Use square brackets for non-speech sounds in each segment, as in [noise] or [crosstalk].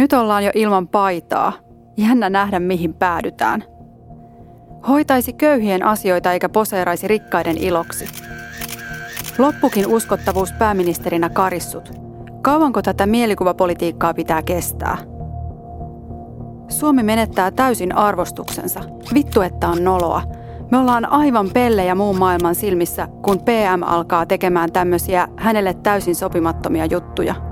Nyt ollaan jo ilman paitaa. Jännä nähdä, mihin päädytään. Hoitaisi köyhien asioita eikä poseeraisi rikkaiden iloksi. Loppukin uskottavuus pääministerinä karissut. Kauanko tätä mielikuvapolitiikkaa pitää kestää? Suomi menettää täysin arvostuksensa. Vittu, että on noloa. Me ollaan aivan pellejä muun maailman silmissä, kun PM alkaa tekemään tämmöisiä hänelle täysin sopimattomia juttuja.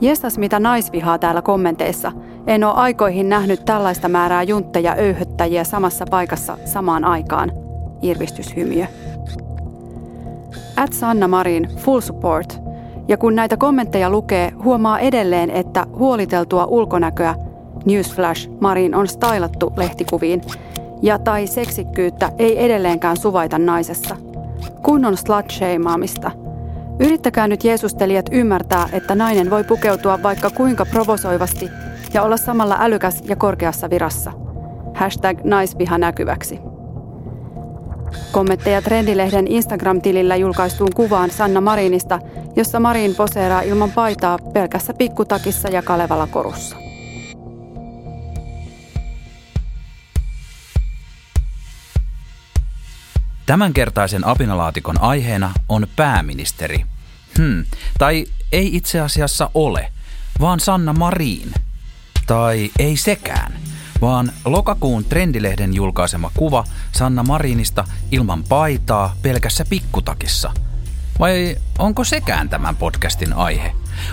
Jestas mitä naisvihaa täällä kommenteissa. En ole aikoihin nähnyt tällaista määrää juntteja öyhöttäjiä samassa paikassa samaan aikaan. Irvistyshymiö. At Sanna Marin, full support. Ja kun näitä kommentteja lukee, huomaa edelleen, että huoliteltua ulkonäköä, newsflash, Marin on stylattu lehtikuviin, ja tai seksikkyyttä ei edelleenkään suvaita naisessa. Kunnon slut Yrittäkää nyt Jeesustelijat ymmärtää, että nainen voi pukeutua vaikka kuinka provosoivasti ja olla samalla älykäs ja korkeassa virassa. Hashtag naisviha näkyväksi. Kommentteja Trendilehden Instagram-tilillä julkaistuun kuvaan Sanna Marinista, jossa Marin poseeraa ilman paitaa pelkässä pikkutakissa ja Kalevala korussa. Tämänkertaisen apinalaatikon aiheena on pääministeri. Hmm, tai ei itse asiassa ole, vaan Sanna Marin. Tai ei sekään, vaan lokakuun Trendilehden julkaisema kuva Sanna Marinista ilman paitaa pelkässä pikkutakissa. Vai onko sekään tämän podcastin aihe?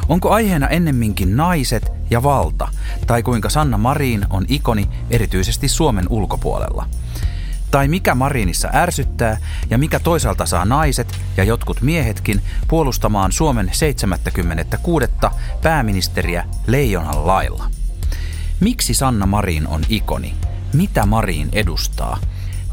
Onko aiheena ennemminkin naiset ja valta, tai kuinka Sanna Marin on ikoni erityisesti Suomen ulkopuolella – tai mikä Marinissa ärsyttää ja mikä toisaalta saa naiset ja jotkut miehetkin puolustamaan Suomen 76. pääministeriä leijonan lailla. Miksi Sanna Marin on ikoni? Mitä Marin edustaa?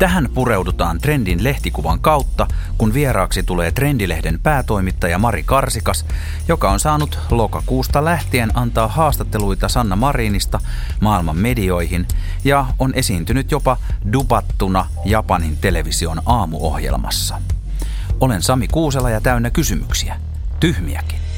Tähän pureudutaan Trendin lehtikuvan kautta, kun vieraaksi tulee Trendilehden päätoimittaja Mari Karsikas, joka on saanut lokakuusta lähtien antaa haastatteluita Sanna Marinista maailman medioihin ja on esiintynyt jopa dubattuna Japanin television aamuohjelmassa. Olen Sami Kuusela ja täynnä kysymyksiä. Tyhmiäkin.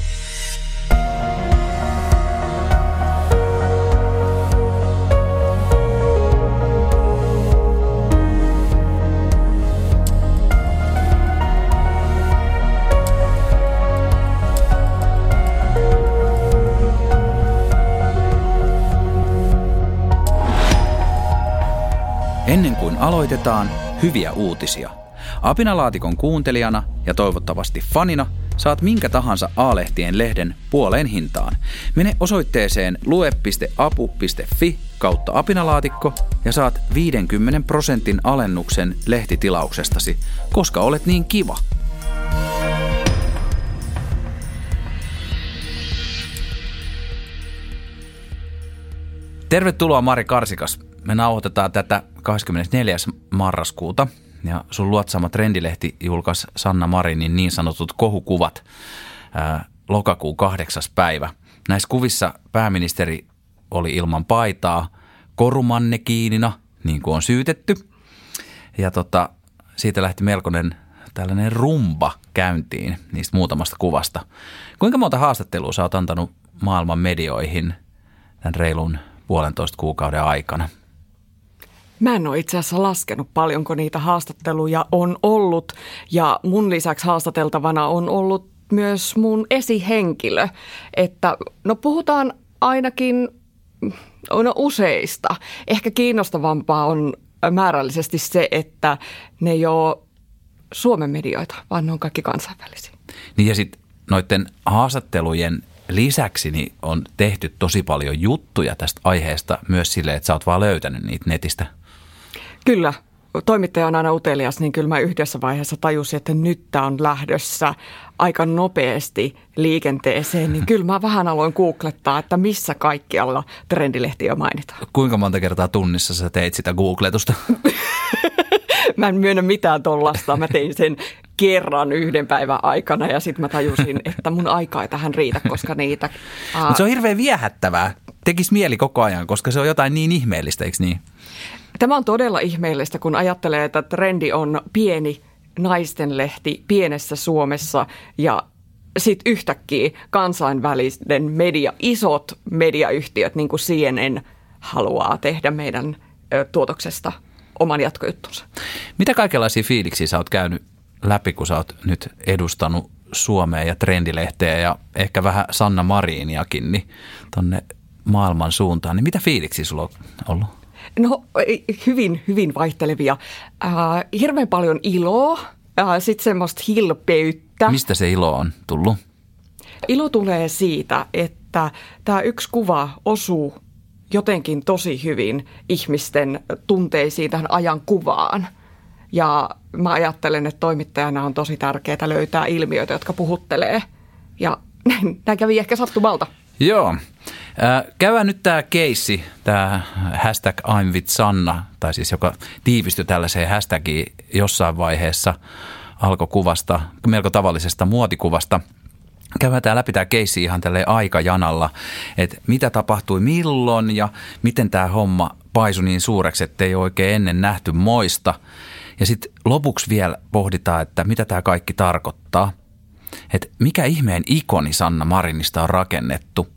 Ennen kuin aloitetaan, hyviä uutisia. Apinalaatikon kuuntelijana ja toivottavasti fanina saat minkä tahansa A-lehtien lehden puoleen hintaan. Mene osoitteeseen lue.apu.fi kautta apinalaatikko ja saat 50 prosentin alennuksen lehtitilauksestasi, koska olet niin kiva. Tervetuloa Mari Karsikas. Me nauhoitetaan tätä 24. marraskuuta ja sun luotsaama Trendilehti julkaisi Sanna Marinin niin sanotut kohukuvat ää, lokakuun kahdeksas päivä. Näissä kuvissa pääministeri oli ilman paitaa, korumanne kiinina, niin kuin on syytetty. Ja tota, siitä lähti melkoinen tällainen rumba käyntiin niistä muutamasta kuvasta. Kuinka monta haastattelua sä oot antanut maailman medioihin tämän reilun puolentoista kuukauden aikana? Mä en ole itse asiassa laskenut paljonko niitä haastatteluja on ollut ja mun lisäksi haastateltavana on ollut myös mun esihenkilö. Että no puhutaan ainakin no useista. Ehkä kiinnostavampaa on määrällisesti se, että ne ei ole Suomen medioita, vaan ne on kaikki kansainvälisiä. Niin ja sitten noiden haastattelujen lisäksi niin on tehty tosi paljon juttuja tästä aiheesta myös silleen, että sä oot vaan löytänyt niitä netistä. Kyllä, toimittaja on aina utelias, niin kyllä mä yhdessä vaiheessa tajusin, että nyt tämä on lähdössä aika nopeasti liikenteeseen, niin kyllä mä vähän aloin googlettaa, että missä kaikkialla trendilehtiä mainitaan. Kuinka monta kertaa tunnissa sä teit sitä googletusta? [laughs] mä en myönnä mitään tollasta. Mä tein sen kerran yhden päivän aikana ja sitten mä tajusin, että mun aika ei tähän riitä, koska niitä... Mutta se on hirveän viehättävää. Tekis mieli koko ajan, koska se on jotain niin ihmeellistä, eikö niin? Tämä on todella ihmeellistä, kun ajattelee, että trendi on pieni naistenlehti pienessä Suomessa ja sitten yhtäkkiä kansainvälinen media, isot mediayhtiöt niin kuin CNN haluaa tehdä meidän tuotoksesta oman jatkojuttunsa. Mitä kaikenlaisia fiiliksiä sä oot käynyt läpi, kun sä oot nyt edustanut Suomea ja Trendilehteä ja ehkä vähän Sanna Mariiniakin niin tonne maailman suuntaan, niin mitä fiiliksi sulla on ollut? No hyvin, hyvin vaihtelevia. Äh, hirveän paljon iloa, äh, sitten semmoista hilpeyttä. Mistä se ilo on tullut? Ilo tulee siitä, että tämä yksi kuva osuu jotenkin tosi hyvin ihmisten tunteisiin tähän ajan kuvaan. Ja mä ajattelen, että toimittajana on tosi tärkeää löytää ilmiöitä, jotka puhuttelee. Ja [laughs] näin, näin kävi ehkä sattumalta. Joo. Käydään nyt tämä keissi, tämä hashtag I'm with Sanna, tai siis joka tiivistyi tällaiseen hashtagiin jossain vaiheessa alkokuvasta, melko tavallisesta muotikuvasta. Käydään tämä läpi tämä keissi ihan tälle aikajanalla, että mitä tapahtui milloin ja miten tämä homma paisui niin suureksi, että ei oikein ennen nähty moista. Ja sitten lopuksi vielä pohditaan, että mitä tämä kaikki tarkoittaa. Että mikä ihmeen ikoni Sanna Marinista on rakennettu –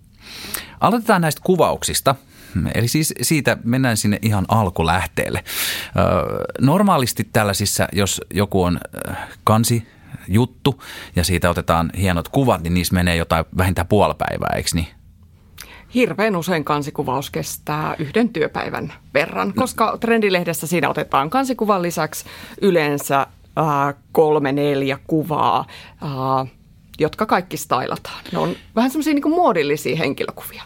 Aloitetaan näistä kuvauksista. Eli siis siitä mennään sinne ihan alkulähteelle. Normaalisti tällaisissa, jos joku on kansi juttu ja siitä otetaan hienot kuvat, niin niissä menee jotain vähintään puolipäivää, eikö niin? Hirveän usein kansikuvaus kestää yhden työpäivän verran, koska trendilehdessä siinä otetaan kansikuvan lisäksi yleensä äh, kolme, neljä kuvaa, äh, jotka kaikki stylataan. Ne on vähän semmoisia niin muodillisia henkilökuvia.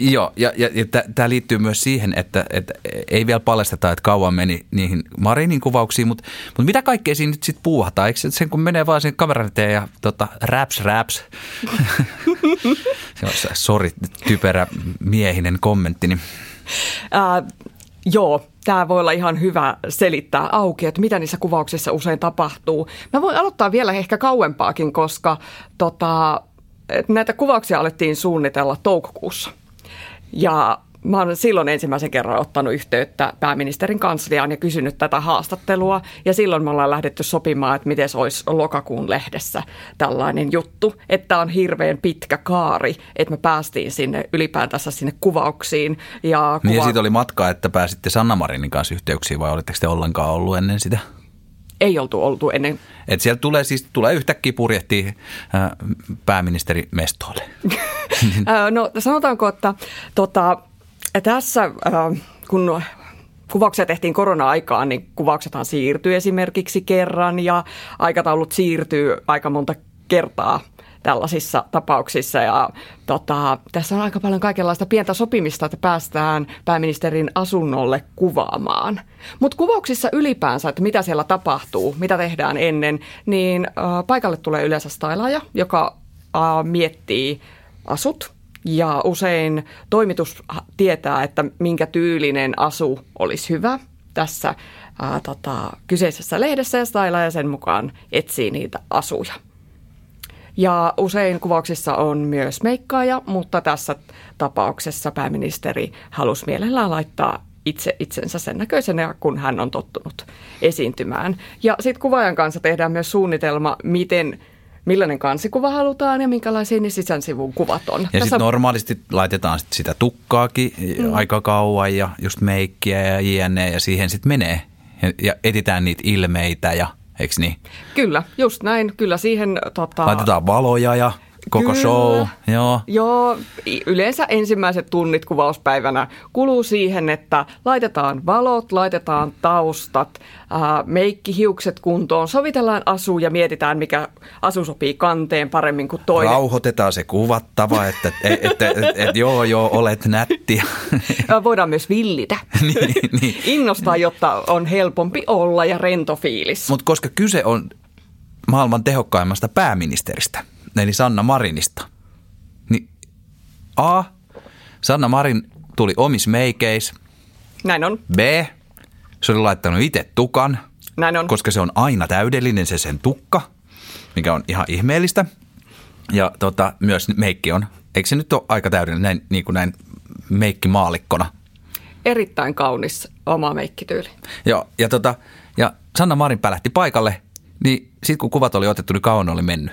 Joo, ja, ja, ja tämä liittyy myös siihen, että, että ei vielä paljasteta, että kauan meni niihin Marinin kuvauksiin, mutta, mutta mitä kaikkea siinä nyt sitten puuhataan? Eikö sen, kun menee vaan sen kameran eteen ja tota, raps, raps, sori, typerä miehinen kommentti. Niin. Uh, joo, tämä voi olla ihan hyvä selittää auki, että mitä niissä kuvauksissa usein tapahtuu. Mä voin aloittaa vielä ehkä kauempaakin, koska tota, näitä kuvauksia alettiin suunnitella toukokuussa – ja Mä olen silloin ensimmäisen kerran ottanut yhteyttä pääministerin kansliaan ja kysynyt tätä haastattelua. Ja silloin me ollaan lähdetty sopimaan, että miten se olisi lokakuun lehdessä tällainen juttu. Että on hirveän pitkä kaari, että me päästiin sinne ylipäätänsä sinne kuvauksiin. Ja, kuva... niin ja siitä oli matka, että pääsitte Sanna Marinin kanssa yhteyksiin vai olitteko te ollenkaan ollut ennen sitä? Ei oltu oltu ennen. Et sieltä tulee siis tulee yhtäkkiä purjehtii äh, pääministeri Mestolle. [laughs] no sanotaanko, että tota, tässä äh, kun kuvauksia tehtiin korona-aikaan, niin kuvauksethan siirtyy esimerkiksi kerran ja aikataulut siirtyy aika monta kertaa – tällaisissa tapauksissa. Ja tota, tässä on aika paljon kaikenlaista pientä sopimista, että päästään pääministerin asunnolle kuvaamaan. Mutta kuvauksissa ylipäänsä, että mitä siellä tapahtuu, mitä tehdään ennen, niin äh, paikalle tulee yleensä stylaaja, joka äh, miettii asut ja usein toimitus tietää, että minkä tyylinen asu olisi hyvä tässä ää, tota, kyseisessä lehdessä ja stylaaja sen mukaan etsii niitä asuja. Ja usein kuvauksissa on myös meikkaaja, mutta tässä tapauksessa pääministeri halusi mielellään laittaa itse itsensä sen näköisenä, kun hän on tottunut esiintymään. Ja sitten kuvaajan kanssa tehdään myös suunnitelma, miten millainen kansikuva halutaan ja minkälaisia ne sisän sivun kuvat on. Ja sitten normaalisti laitetaan sit sitä tukkaakin mm. aika kauan ja just meikkiä ja jne. ja siihen sitten menee. Ja, ja etitään niitä ilmeitä ja eikö niin? Kyllä, just näin. Kyllä siihen... Tota... Laitetaan valoja ja koko Kyllä. show. Joo. Joo, yleensä ensimmäiset tunnit kuvauspäivänä kuluu siihen, että laitetaan valot, laitetaan taustat, äh, meikki, hiukset kuntoon, sovitellaan asu ja mietitään, mikä asu sopii kanteen paremmin kuin toinen. Rauhoitetaan se kuvattava, että et, et, et, et, et, joo, joo, olet nätti. Voidaan myös villitä. [laughs] niin, niin. Innostaa, jotta on helpompi olla ja rento fiilis. Mutta koska kyse on maailman tehokkaimmasta pääministeristä – eli Sanna Marinista. Niin A. Sanna Marin tuli omis meikeis. Näin on. B. Se oli laittanut itse tukan. Näin on. Koska se on aina täydellinen se sen tukka, mikä on ihan ihmeellistä. Ja tota, myös meikki on, eikö se nyt ole aika täydellinen näin, niin kuin näin meikkimaalikkona? Erittäin kaunis oma meikkityyli. Joo, ja, tota, ja Sanna Marin pälähti paikalle, niin sitten kun kuvat oli otettu, niin kauan oli mennyt.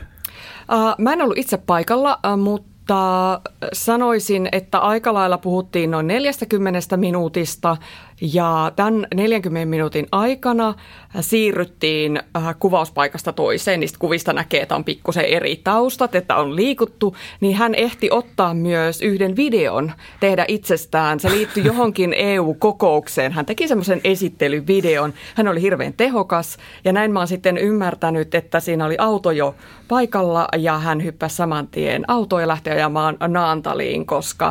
Mä en ollut itse paikalla, mutta mutta sanoisin, että aika lailla puhuttiin noin 40 minuutista ja tämän 40 minuutin aikana siirryttiin äh, kuvauspaikasta toiseen. Niistä kuvista näkee, että on pikkusen eri taustat, että on liikuttu. Niin hän ehti ottaa myös yhden videon tehdä itsestään. Se liittyi [laughs] johonkin EU-kokoukseen. Hän teki semmoisen esittelyvideon. Hän oli hirveän tehokas ja näin mä oon sitten ymmärtänyt, että siinä oli auto jo paikalla ja hän hyppäsi saman tien autoon ja lähti ajamaan Naantaliin, koska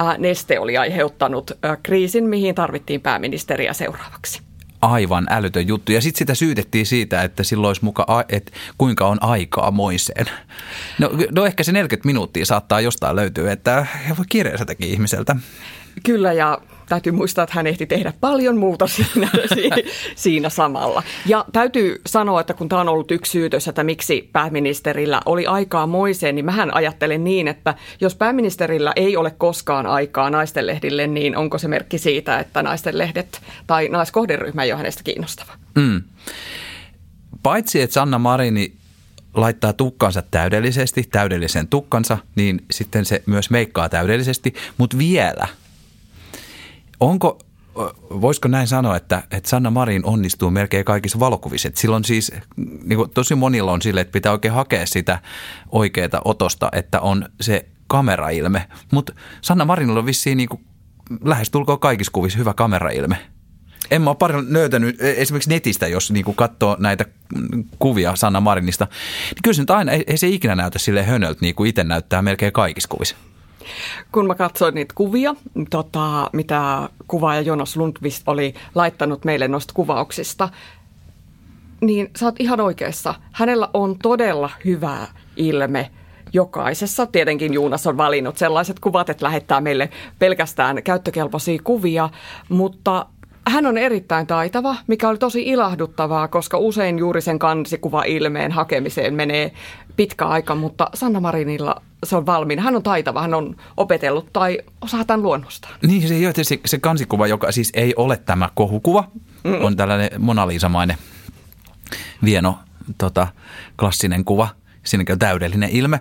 äh, neste oli aiheuttanut äh, kriisin, mihin tarvittiin pääministeriä seuraavaksi. Aivan älytön juttu. Ja sitten sitä syytettiin siitä, että silloin olisi muka, että kuinka on aikaa moiseen. No, no ehkä se 40 minuuttia saattaa jostain löytyä, että voi teki ihmiseltä. Kyllä ja täytyy muistaa, että hän ehti tehdä paljon muuta [laughs] siinä, siinä samalla. Ja täytyy sanoa, että kun tämä on ollut yksi syytös, että miksi pääministerillä oli aikaa moiseen, niin mähän ajattelen niin, että jos pääministerillä ei ole koskaan aikaa naistenlehdille, niin onko se merkki siitä, että naistenlehdet tai naiskohderyhmä ei ole hänestä kiinnostava? Mm. Paitsi, että Sanna Marini laittaa tukkansa täydellisesti, täydellisen tukkansa, niin sitten se myös meikkaa täydellisesti, mutta vielä – Onko, voisiko näin sanoa, että, että Sanna Marin onnistuu melkein kaikissa valokuvissa? Että silloin siis, niin kuin tosi monilla on sille, että pitää oikein hakea sitä oikeaa otosta, että on se kamerailme. Mutta Sanna Marinilla on vissiin niin kuin lähestulkoon kaikissa kuvissa hyvä kamerailme. En mä ole paljon löytänyt e, esimerkiksi netistä, jos niin kuin katsoo näitä kuvia Sanna Marinista. Niin kyllä se nyt aina, ei, ei se ikinä näytä sille hönöltä niin kuin itse näyttää melkein kaikissa kuvissa kun mä katsoin niitä kuvia, tota, mitä kuvaaja Jonas Lundqvist oli laittanut meille noista kuvauksista, niin sä oot ihan oikeassa. Hänellä on todella hyvä ilme jokaisessa. Tietenkin Juunas on valinnut sellaiset kuvat, että lähettää meille pelkästään käyttökelpoisia kuvia, mutta hän on erittäin taitava, mikä oli tosi ilahduttavaa, koska usein juuri sen kansikuva ilmeen hakemiseen menee pitkä aika, mutta Sanna Marinilla se on valmiina. Hän on taitava, hän on opetellut tai osaa tämän luonnostaan. Niin, se, se, se kansikuva, joka siis ei ole tämä kohukuva, mm. on tällainen Mona Lisa-mainen vieno tota, klassinen kuva. Siinäkin on täydellinen ilme.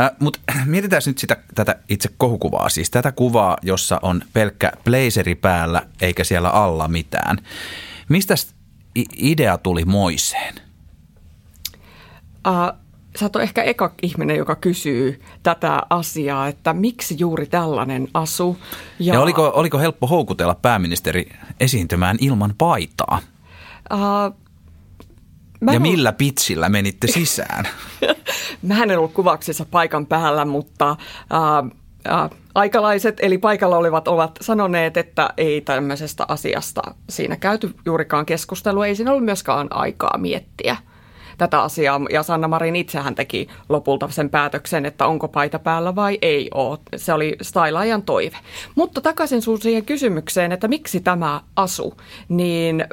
Äh, Mutta [clears throat] mietitään nyt sitä, tätä itse kohukuvaa, siis tätä kuvaa, jossa on pelkkä blazeri päällä eikä siellä alla mitään. Mistä idea tuli moiseen? Uh, sä oot ehkä eka ihminen, joka kysyy tätä asiaa, että miksi juuri tällainen asu. Ja, ja oliko, oliko helppo houkutella pääministeri esiintymään ilman paitaa? Uh, ja en millä pitsillä menitte sisään? [laughs] mä en ollut kuvauksessa paikan päällä, mutta uh, uh, aikalaiset eli paikalla olivat ovat sanoneet, että ei tämmöisestä asiasta siinä käyty juurikaan keskustelua. Ei siinä ollut myöskään aikaa miettiä – tätä asiaa. Ja Sanna Marin itsehän teki lopulta sen päätöksen, että onko paita päällä vai ei ole. Se oli stylaajan toive. Mutta takaisin sun siihen kysymykseen, että miksi tämä asu, niin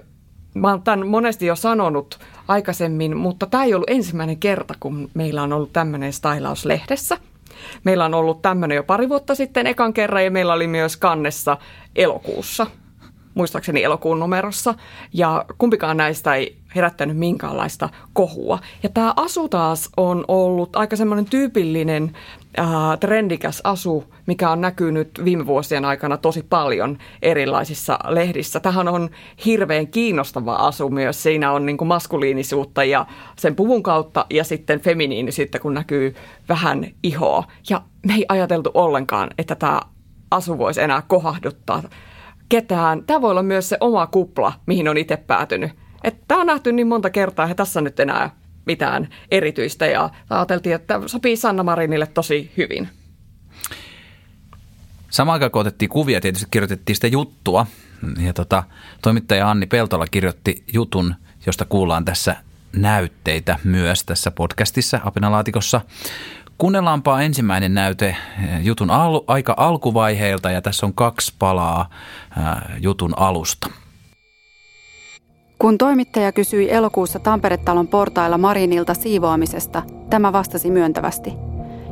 mä oon tämän monesti jo sanonut aikaisemmin, mutta tämä ei ollut ensimmäinen kerta, kun meillä on ollut tämmöinen stylaus lehdessä. Meillä on ollut tämmöinen jo pari vuotta sitten ekan kerran ja meillä oli myös kannessa elokuussa – muistaakseni elokuun numerossa, ja kumpikaan näistä ei herättänyt minkäänlaista kohua. Ja tämä asu taas on ollut aika semmoinen tyypillinen äh, trendikäs asu, mikä on näkynyt viime vuosien aikana tosi paljon erilaisissa lehdissä. Tähän on hirveän kiinnostava asu myös. Siinä on niin kuin maskuliinisuutta ja sen puvun kautta ja sitten feminiinisyyttä, kun näkyy vähän ihoa. Ja me ei ajateltu ollenkaan, että tämä asu voisi enää kohahduttaa ketään. Tämä voi olla myös se oma kupla, mihin on itse päätynyt. Tämä on nähty niin monta kertaa, että tässä nyt enää mitään erityistä ja ajateltiin, että sopii Sanna Marinille tosi hyvin. Samaan aikaan kun otettiin kuvia, tietysti kirjoitettiin sitä juttua. Ja tota, toimittaja Anni Peltola kirjoitti jutun, josta kuullaan tässä näytteitä myös tässä podcastissa Apinalaatikossa. Kuunnellaanpa ensimmäinen näyte eh, jutun al- aika alkuvaiheelta ja tässä on kaksi palaa eh, jutun alusta. Kun toimittaja kysyi elokuussa Tampere-talon portailla Marinilta siivoamisesta, tämä vastasi myöntävästi.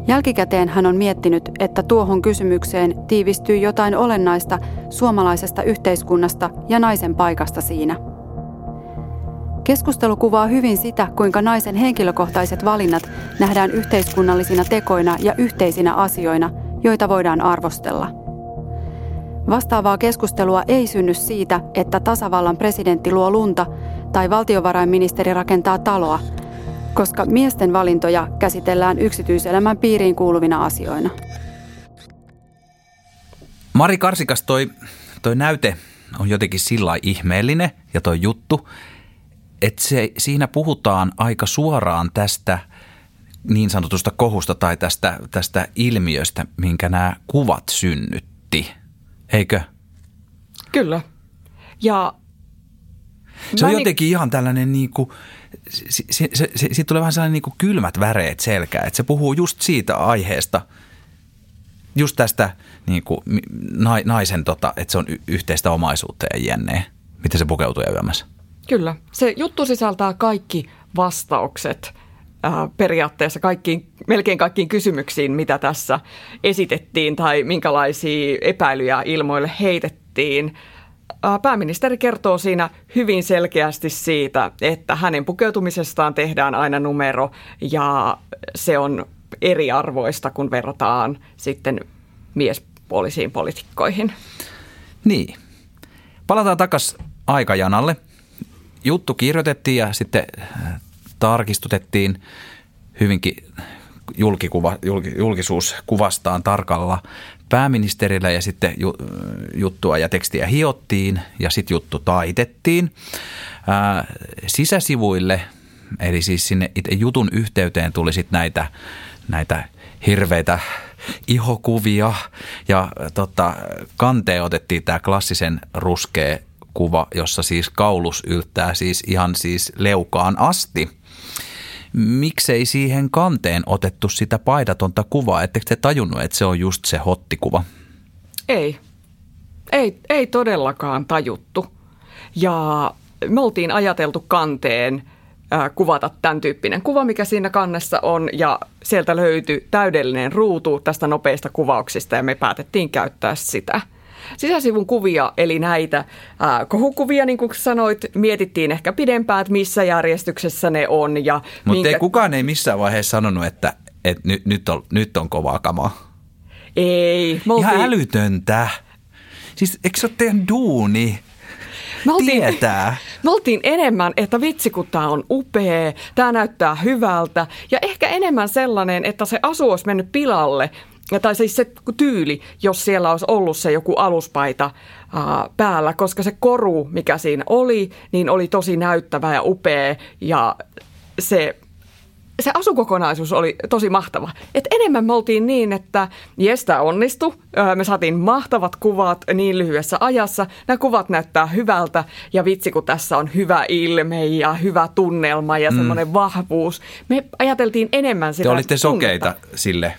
Jälkikäteen hän on miettinyt, että tuohon kysymykseen tiivistyy jotain olennaista suomalaisesta yhteiskunnasta ja naisen paikasta siinä – Keskustelu kuvaa hyvin sitä, kuinka naisen henkilökohtaiset valinnat nähdään yhteiskunnallisina tekoina ja yhteisinä asioina, joita voidaan arvostella. Vastaavaa keskustelua ei synny siitä, että tasavallan presidentti luo lunta tai valtiovarainministeri rakentaa taloa, koska miesten valintoja käsitellään yksityiselämän piiriin kuuluvina asioina. Mari Karsikas, toi, toi näyte on jotenkin sillä ihmeellinen ja toi juttu, että se, siinä puhutaan aika suoraan tästä niin sanotusta kohusta tai tästä, tästä ilmiöstä, minkä nämä kuvat synnytti. Eikö? Kyllä. Ja se on jotenkin ihan tällainen niin kuin, se, se, se, se, siitä tulee vähän sellainen niin kuin kylmät väreet selkää, että se puhuu just siitä aiheesta, just tästä niin kuin, naisen, tota, että se on yhteistä omaisuutta ja jänneä. Miten se pukeutuu yömässä? Kyllä. Se juttu sisältää kaikki vastaukset äh, periaatteessa kaikkiin, melkein kaikkiin kysymyksiin, mitä tässä esitettiin tai minkälaisia epäilyjä ilmoille heitettiin. Äh, pääministeri kertoo siinä hyvin selkeästi siitä, että hänen pukeutumisestaan tehdään aina numero ja se on eriarvoista, kun verrataan sitten miespuolisiin poliitikkoihin. Niin. Palataan takaisin aikajanalle. Juttu kirjoitettiin ja sitten äh, tarkistutettiin hyvinkin julkikuva, julkisuus kuvastaan tarkalla pääministerillä ja sitten juttua ja tekstiä hiottiin ja sitten juttu taitettiin. Ää, äh, sisäsivuille, eli siis sinne itse jutun yhteyteen tuli sitten näitä, näitä hirveitä ihokuvia ja tota, kanteen otettiin tämä klassisen ruskea kuva, jossa siis kaulus yltää siis ihan siis leukaan asti. Miksei siihen kanteen otettu sitä paidatonta kuvaa? Ettekö te tajunnut, että se on just se hottikuva? Ei. Ei, ei todellakaan tajuttu. Ja me oltiin ajateltu kanteen – kuvata tämän tyyppinen kuva, mikä siinä kannessa on, ja sieltä löytyi täydellinen ruutu tästä nopeista kuvauksista, ja me päätettiin käyttää sitä. Sisäsivun kuvia, eli näitä ää, kohukuvia, niin kuin sanoit, mietittiin ehkä pidempään, että missä järjestyksessä ne on. Ja Mutta minkä... ei kukaan ei missään vaiheessa sanonut, että, että nyt, nyt, on, nyt on kovaa kamaa. Ei. oltiin... Ihan älytöntä. Siis eikö se ole teidän duuni? Me oltiin, tietää. [laughs] Me oltiin enemmän, että vitsi kun tämä on upea, tämä näyttää hyvältä ja ehkä enemmän sellainen, että se asu olisi mennyt pilalle tai siis se tyyli, jos siellä olisi ollut se joku aluspaita ää, päällä, koska se koru, mikä siinä oli, niin oli tosi näyttävä ja upea ja se se asukokonaisuus oli tosi mahtava. Et enemmän me oltiin niin, että jes, tämä onnistui. Me saatiin mahtavat kuvat niin lyhyessä ajassa. Nämä kuvat näyttää hyvältä ja vitsi, kun tässä on hyvä ilme ja hyvä tunnelma ja mm. semmoinen vahvuus. Me ajateltiin enemmän sitä Te olitte sokeita sille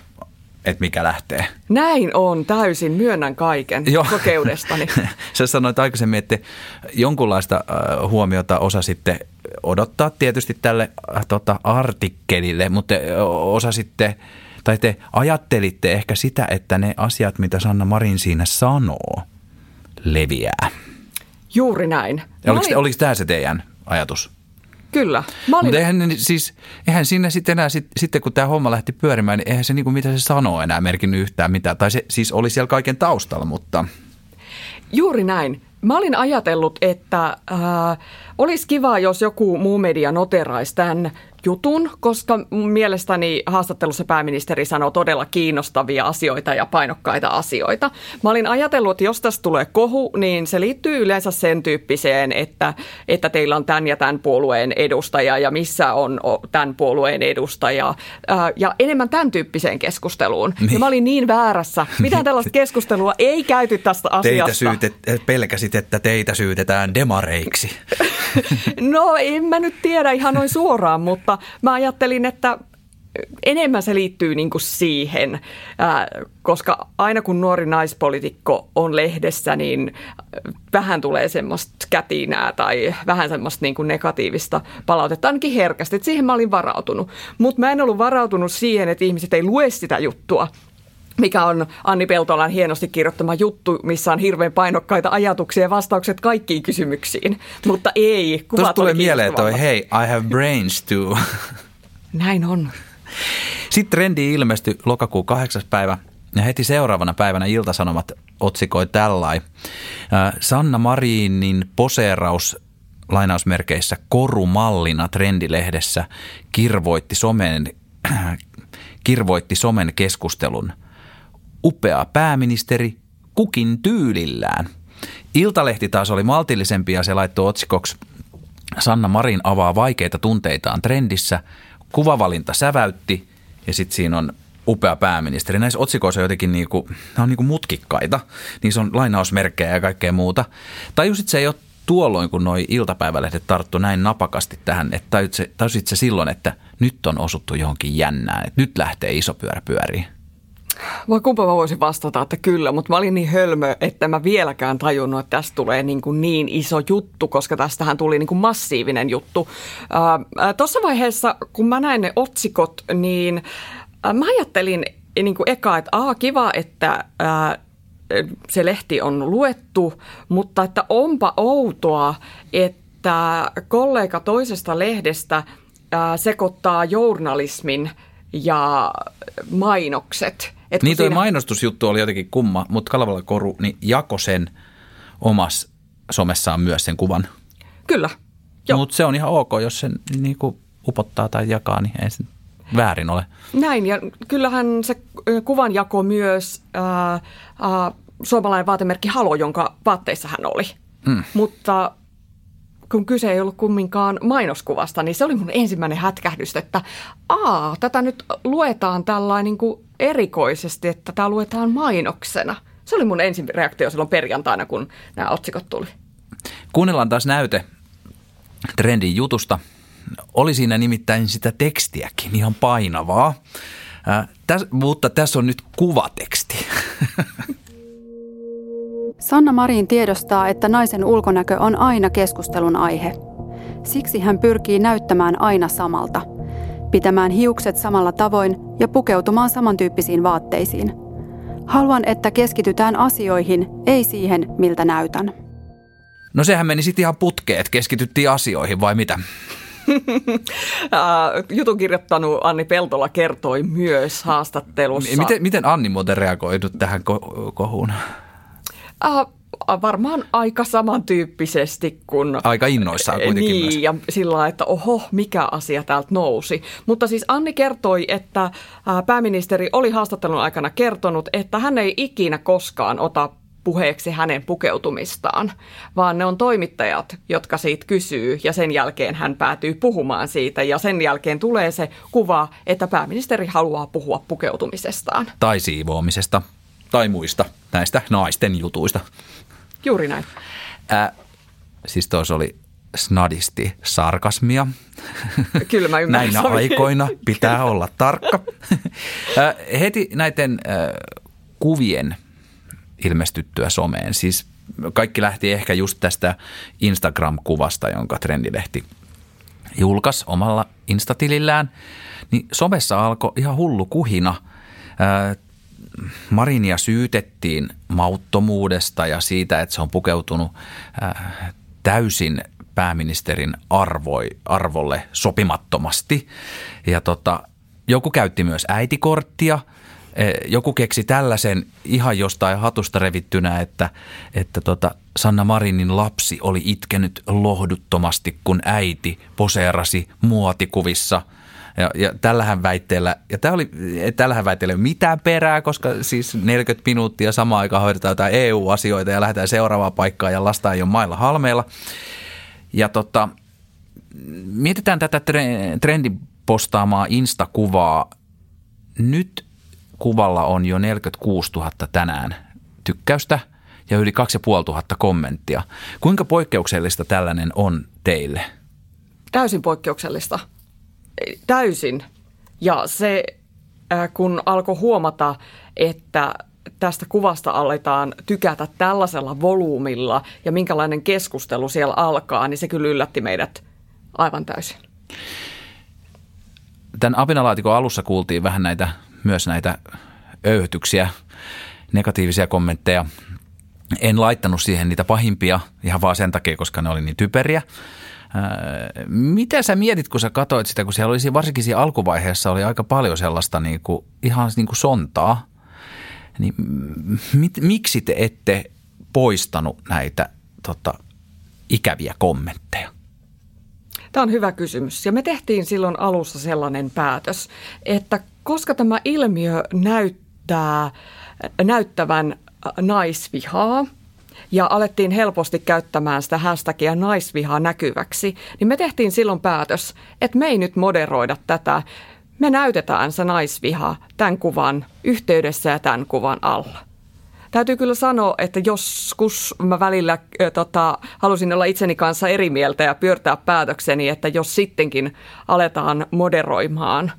että mikä lähtee. Näin on, täysin. Myönnän kaiken Joo. sokeudestani. Sä [laughs] sanoit aikaisemmin, että jonkunlaista äh, huomiota osa sitten odottaa tietysti tälle äh, tota, artikkelille, mutta osa sitten, tai te ajattelitte ehkä sitä, että ne asiat, mitä Sanna Marin siinä sanoo, leviää. Juuri näin. Oliko, olin... oliko tämä se teidän ajatus? Kyllä. olin... Mutta eihän, siis, eihän siinä sitten enää, sit, sitten kun tämä homma lähti pyörimään, niin eihän se niin kuin mitä se sanoo enää merkinnyt yhtään mitään. Tai se siis oli siellä kaiken taustalla, mutta... Juuri näin. Mä olin ajatellut, että äh, olisi kiva, jos joku muu media noteraisi tämän jutun, koska mielestäni haastattelussa pääministeri sanoo todella kiinnostavia asioita ja painokkaita asioita. Mä olin ajatellut, että jos tästä tulee kohu, niin se liittyy yleensä sen tyyppiseen, että, että teillä on tämän ja tämän puolueen edustaja ja missä on tämän puolueen edustaja ja enemmän tämän tyyppiseen keskusteluun. Niin. Ja mä olin niin väärässä. Mitään tällaista keskustelua ei käyty tästä asiasta. Teitä syytet, pelkäsit, että teitä syytetään demareiksi. [laughs] no en mä nyt tiedä ihan noin suoraan, mutta mutta mä ajattelin, että enemmän se liittyy niin kuin siihen, koska aina kun nuori naispolitiikko on lehdessä, niin vähän tulee semmoista kätinää tai vähän semmoista niin kuin negatiivista palautetta, ainakin herkästi. Että siihen mä olin varautunut. Mutta mä en ollut varautunut siihen, että ihmiset ei lue sitä juttua mikä on Anni Peltolan hienosti kirjoittama juttu, missä on hirveän painokkaita ajatuksia ja vastaukset kaikkiin kysymyksiin. Mutta ei, kuvat Tuosta tulee mieleen toi, hei, I have brains too. Näin on. Sitten trendi ilmestyi lokakuun kahdeksas päivä ja heti seuraavana päivänä Iltasanomat otsikoi tällai. Sanna Marinin poseeraus lainausmerkeissä korumallina trendilehdessä kirvoitti somen, kirvoitti somen keskustelun. Upea pääministeri kukin tyylillään. Iltalehti taas oli maltillisempi ja se laittoi otsikoksi Sanna Marin avaa vaikeita tunteitaan trendissä. Kuvavalinta säväytti ja sitten siinä on upea pääministeri. Näissä otsikoissa on jotenkin niinku, nämä on niinku mutkikkaita. Niissä on lainausmerkkejä ja kaikkea muuta. Tajusit se jo tuolloin, kun noi iltapäivälehdet tarttu näin napakasti tähän, että tajusit se silloin, että nyt on osuttu johonkin jännään, että nyt lähtee iso pyörä pyöriin? Vai kumpa mä voisin vastata, että kyllä, mutta mä olin niin hölmö, että mä vieläkään tajunnut, että tästä tulee niin, kuin niin iso juttu, koska tästähän tuli niin kuin massiivinen juttu. Tuossa vaiheessa, kun mä näin ne otsikot, niin mä ajattelin niin kuin eka, että aa, kiva, että äh, se lehti on luettu, mutta että onpa outoa, että kollega toisesta lehdestä äh, sekoittaa journalismin ja mainokset – et niin siinä... mainostusjuttu oli jotenkin kumma, mutta Kalevala Koru niin jako sen omassa somessaan myös sen kuvan. Kyllä. Mutta se on ihan ok, jos sen niin kuin upottaa tai jakaa, niin ei sen väärin ole. Näin, ja kyllähän se kuvanjako myös ää, ää, suomalainen vaatemerkki Halo, jonka vaatteissa hän oli. Mm. Mutta kun kyse ei ollut kumminkaan mainoskuvasta, niin se oli mun ensimmäinen hätkähdys, että aa, tätä nyt luetaan tällainen niin kuin erikoisesti, että tämä luetaan mainoksena. Se oli mun ensin reaktio silloin perjantaina, kun nämä otsikot tuli. Kuunnellaan taas näyte trendin jutusta. Oli siinä nimittäin sitä tekstiäkin ihan painavaa, äh, täs, mutta tässä on nyt kuvateksti. [laughs] Sanna Marin tiedostaa, että naisen ulkonäkö on aina keskustelun aihe. Siksi hän pyrkii näyttämään aina samalta, pitämään hiukset samalla tavoin ja pukeutumaan samantyyppisiin vaatteisiin. Haluan, että keskitytään asioihin, ei siihen, miltä näytän. No sehän meni sitten ihan putkeet, keskityttiin asioihin vai mitä? [laughs] Jutun kirjoittanut Anni Peltola kertoi myös haastattelussa. Miten, miten Anni muuten reagoi tähän kohuun? Äh, varmaan aika samantyyppisesti kuin... Aika innoissaan kuitenkin Niin, myös. ja sillä että oho, mikä asia täältä nousi. Mutta siis Anni kertoi, että pääministeri oli haastattelun aikana kertonut, että hän ei ikinä koskaan ota puheeksi hänen pukeutumistaan, vaan ne on toimittajat, jotka siitä kysyy ja sen jälkeen hän päätyy puhumaan siitä ja sen jälkeen tulee se kuva, että pääministeri haluaa puhua pukeutumisestaan. Tai siivoamisesta tai muista näistä naisten jutuista. Juuri näin. Äh, siis tuossa oli snadisti sarkasmia. Kyllä mä ymmärrän. Näinä aikoina [laughs] pitää olla tarkka. äh, heti näiden äh, kuvien ilmestyttyä someen, siis kaikki lähti ehkä just tästä Instagram-kuvasta, jonka Trendilehti julkaisi omalla Instatilillään, niin somessa alkoi ihan hullu kuhina. Äh, Marinia syytettiin mauttomuudesta ja siitä, että se on pukeutunut äh, täysin pääministerin arvoi, arvolle sopimattomasti. Ja tota, joku käytti myös äitikorttia. E, joku keksi tällaisen ihan jostain hatusta revittynä, että, että tota Sanna Marinin lapsi oli itkenyt lohduttomasti, kun äiti poseerasi muotikuvissa – ja, ja tällähän väitteellä, ja tämä oli, tällähän väitteellä ei mitään perää, koska siis 40 minuuttia samaan aikaan hoidetaan jotain EU-asioita ja lähdetään seuraavaan paikkaan ja lasta ei ole mailla halmeilla. Ja tota, mietitään tätä trendin postaamaa Insta-kuvaa. Nyt kuvalla on jo 46 000 tänään tykkäystä ja yli 2500 kommenttia. Kuinka poikkeuksellista tällainen on teille? Täysin poikkeuksellista täysin. Ja se, äh, kun alkoi huomata, että tästä kuvasta aletaan tykätä tällaisella volyymilla ja minkälainen keskustelu siellä alkaa, niin se kyllä yllätti meidät aivan täysin. Tämän apinalaatikon alussa kuultiin vähän näitä, myös näitä öyhytyksiä, negatiivisia kommentteja. En laittanut siihen niitä pahimpia ihan vaan sen takia, koska ne oli niin typeriä. Mitä sä mietit, kun sä katsoit sitä, kun siellä olisi varsinkin siinä alkuvaiheessa oli aika paljon sellaista niin kuin, ihan niin kuin sontaa. Niin mit, miksi te ette poistanut näitä tota, ikäviä kommentteja? Tämä on hyvä kysymys. Ja me tehtiin silloin alussa sellainen päätös, että koska tämä ilmiö näyttää näyttävän naisvihaa – ja alettiin helposti käyttämään sitä hashtagia naisvihaa näkyväksi, niin me tehtiin silloin päätös, että me ei nyt moderoida tätä. Me näytetään se naisviha tämän kuvan yhteydessä ja tämän kuvan alla. Täytyy kyllä sanoa, että joskus mä välillä äh, tota, halusin olla itseni kanssa eri mieltä ja pyörtää päätökseni, että jos sittenkin aletaan moderoimaan.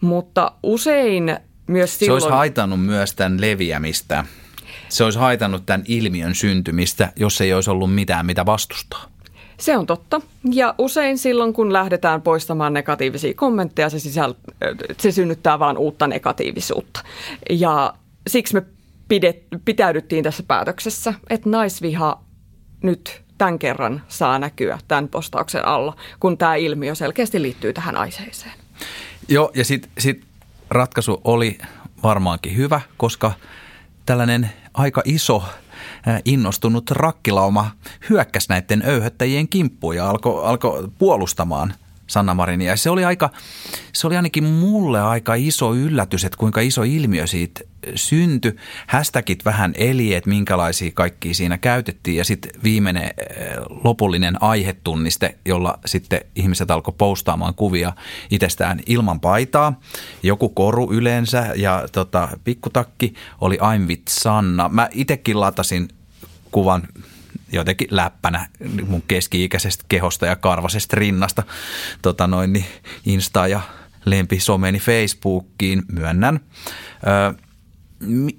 Mutta usein myös silloin... Se olisi haitannut myös tämän leviämistä se olisi haitannut tämän ilmiön syntymistä, jos ei olisi ollut mitään, mitä vastustaa. Se on totta. Ja usein silloin, kun lähdetään poistamaan negatiivisia kommentteja, se, sisäl- se synnyttää vain uutta negatiivisuutta. Ja siksi me pidet, pitäydyttiin tässä päätöksessä, että naisviha nyt tämän kerran saa näkyä tämän postauksen alla, kun tämä ilmiö selkeästi liittyy tähän aiheeseen. Joo, ja sitten sit ratkaisu oli varmaankin hyvä, koska tällainen aika iso innostunut rakkilauma hyökkäsi näiden öyhöttäjien kimppuun ja alkoi alko puolustamaan Sanna Marinia. Ja se oli, aika, se oli ainakin mulle aika iso yllätys, että kuinka iso ilmiö siitä syntyi. Hästäkit vähän eli, että minkälaisia kaikki siinä käytettiin ja sitten viimeinen eh, lopullinen aihetunniste, jolla sitten ihmiset alkoi postaamaan kuvia itsestään ilman paitaa. Joku koru yleensä ja tota, pikkutakki oli I'm with Sanna. Mä itsekin latasin kuvan jotenkin läppänä mun keski-ikäisestä kehosta ja karvasesta rinnasta tota noin, niin Insta ja lempisomeni Facebookiin, myönnän. Öö, mi,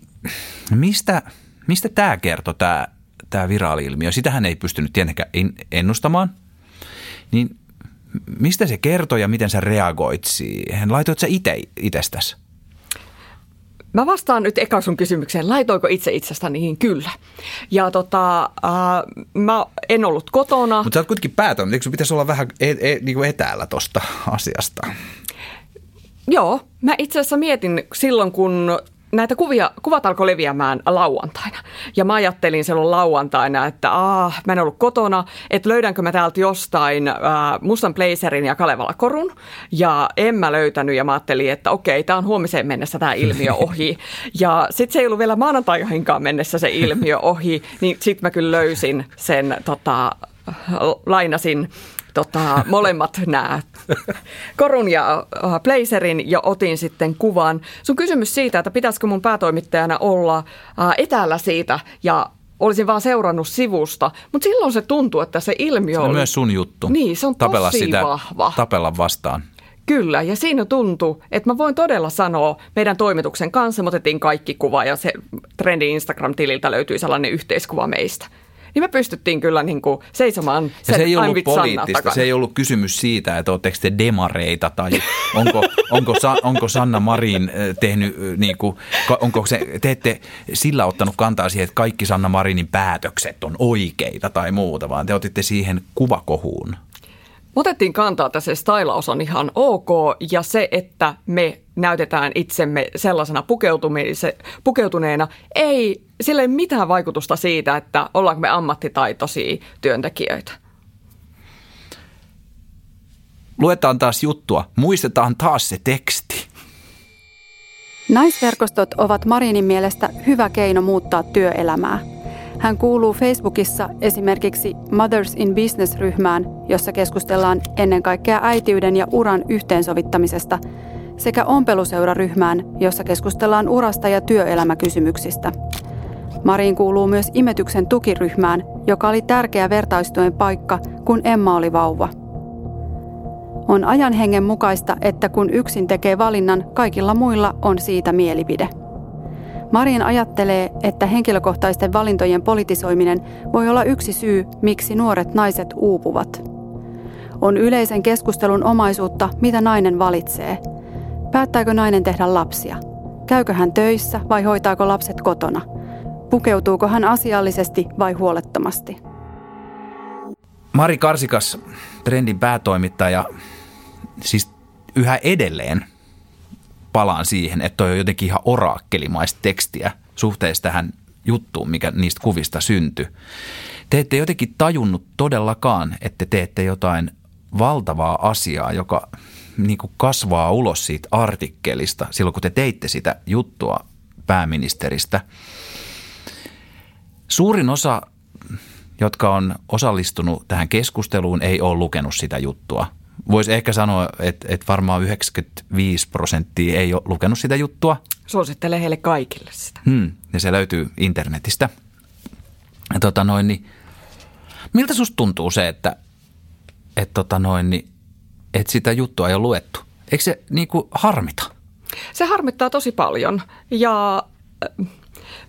mistä, mistä tämä kertoo, tämä, tämä viraali-ilmiö? Sitähän ei pystynyt tietenkään ennustamaan. Niin mistä se kertoo ja miten sä reagoit siihen? Laitoit sä itse itsestäsi? Mä vastaan nyt eka sun kysymykseen, laitoiko itse itsestäni niin kyllä. Ja tota, äh, mä en ollut kotona. Mutta sä oot kuitenkin päätänyt, eikö pitäisi olla vähän e- e- niin kuin etäällä tosta asiasta? Joo, mä itse asiassa mietin silloin, kun näitä kuvia, kuvat alkoi leviämään lauantaina. Ja mä ajattelin silloin lauantaina, että aah, mä en ollut kotona, että löydänkö mä täältä jostain äh, mustan blazerin ja Kalevala korun. Ja en mä löytänyt ja mä ajattelin, että okei, tämä on huomiseen mennessä tämä ilmiö [laughs] ohi. Ja sitten se ei ollut vielä maanantaihinkaan mennessä se ilmiö ohi, niin sitten mä kyllä löysin sen, tota, lainasin tota, molemmat nämä korun ja äh, blazerin ja otin sitten kuvan. Sun kysymys siitä, että pitäisikö mun päätoimittajana olla äh, etäällä siitä ja olisin vaan seurannut sivusta. Mutta silloin se tuntuu, että se ilmiö se on oli... myös sun juttu. Niin, se on tapella tosi sitä, vahva. Tapella vastaan. Kyllä, ja siinä tuntuu, että mä voin todella sanoa meidän toimituksen kanssa, me otettiin kaikki kuva ja se trendi Instagram-tililtä löytyy sellainen yhteiskuva meistä niin me pystyttiin kyllä niin kuin seisomaan sen ja se ei ollut poliittista, se ei ollut kysymys siitä, että oletteko te demareita tai onko, onko, onko Sanna Marin eh, tehnyt, eh, niin kuin, onko se, te ette sillä ottanut kantaa siihen, että kaikki Sanna Marinin päätökset on oikeita tai muuta, vaan te otitte siihen kuvakohuun. Otettiin kantaa, että se stylaus on ihan ok ja se, että me näytetään itsemme sellaisena pukeutuneena, ei sillä ei mitään vaikutusta siitä, että ollaanko me ammattitaitoisia työntekijöitä. Luetaan taas juttua. Muistetaan taas se teksti. Naisverkostot ovat Marinin mielestä hyvä keino muuttaa työelämää – hän kuuluu Facebookissa esimerkiksi Mothers in Business-ryhmään, jossa keskustellaan ennen kaikkea äitiyden ja uran yhteensovittamisesta, sekä ompeluseuraryhmään, jossa keskustellaan urasta ja työelämäkysymyksistä. Mariin kuuluu myös imetyksen tukiryhmään, joka oli tärkeä vertaistuen paikka, kun Emma oli vauva. On ajan hengen mukaista, että kun yksin tekee valinnan, kaikilla muilla on siitä mielipide. Marin ajattelee, että henkilökohtaisten valintojen politisoiminen voi olla yksi syy, miksi nuoret naiset uupuvat. On yleisen keskustelun omaisuutta, mitä nainen valitsee. Päättääkö nainen tehdä lapsia? Käykö hän töissä vai hoitaako lapset kotona? Pukeutuuko hän asiallisesti vai huolettomasti? Mari Karsikas, trendin päätoimittaja, siis yhä edelleen palaan siihen, että toi on jotenkin ihan oraakkelimaista tekstiä suhteessa tähän juttuun, mikä niistä kuvista syntyi. Te ette jotenkin tajunnut todellakaan, että teette jotain valtavaa asiaa, joka niin kuin kasvaa ulos siitä artikkelista silloin, kun te teitte sitä juttua pääministeristä. Suurin osa, jotka on osallistunut tähän keskusteluun, ei ole lukenut sitä juttua. Voisi ehkä sanoa, että, että varmaan 95 prosenttia ei ole lukenut sitä juttua. Suosittelen heille kaikille sitä. Hmm, ja se löytyy internetistä. Ja tota noin, niin, miltä susta tuntuu se, että, että, tota noin, niin, että sitä juttua ei ole luettu? Eikö se niin kuin harmita? Se harmittaa tosi paljon ja äh,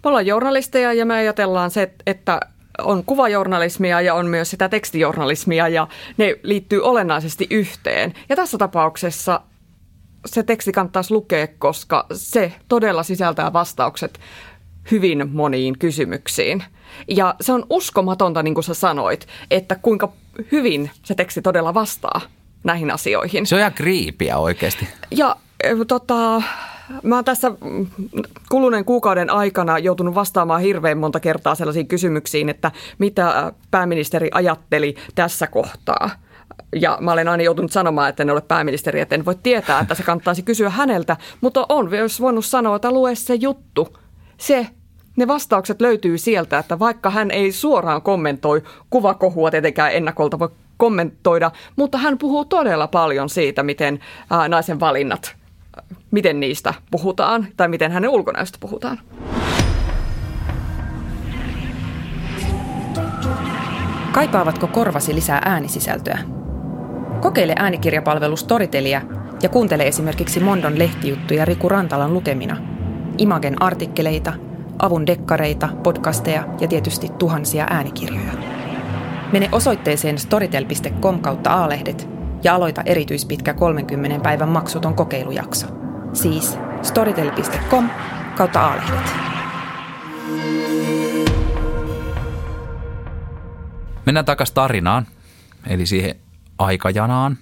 me ollaan journalisteja ja me ajatellaan se, että on kuvajournalismia ja on myös sitä tekstijournalismia ja ne liittyy olennaisesti yhteen. Ja tässä tapauksessa se teksti kannattaisi lukea, koska se todella sisältää vastaukset hyvin moniin kysymyksiin. Ja se on uskomatonta, niin kuin sä sanoit, että kuinka hyvin se teksti todella vastaa näihin asioihin. Se on ihan kriipiä oikeasti. Ja tota, mä oon tässä kuluneen kuukauden aikana joutunut vastaamaan hirveän monta kertaa sellaisiin kysymyksiin, että mitä pääministeri ajatteli tässä kohtaa. Ja mä olen aina joutunut sanomaan, että en ole pääministeri, että en voi tietää, että se kannattaisi kysyä häneltä. Mutta on myös voinut sanoa, että lue se juttu. Se, ne vastaukset löytyy sieltä, että vaikka hän ei suoraan kommentoi kuvakohua tietenkään ennakolta voi kommentoida, mutta hän puhuu todella paljon siitä, miten ää, naisen valinnat, miten niistä puhutaan tai miten hänen ulkonäöstä puhutaan. Kaipaavatko korvasi lisää äänisisältöä? Kokeile äänikirjapalvelu Storytelia ja kuuntele esimerkiksi Mondon lehtijuttuja Riku Rantalan lukemina, Imagen artikkeleita, avun dekkareita, podcasteja ja tietysti tuhansia äänikirjoja. Mene osoitteeseen storytel.com kautta aalehdet ja aloita erityispitkä 30 päivän maksuton kokeilujakso. Siis storytel.com kautta aalehdet. Mennään takaisin tarinaan, eli siihen aikajanaan.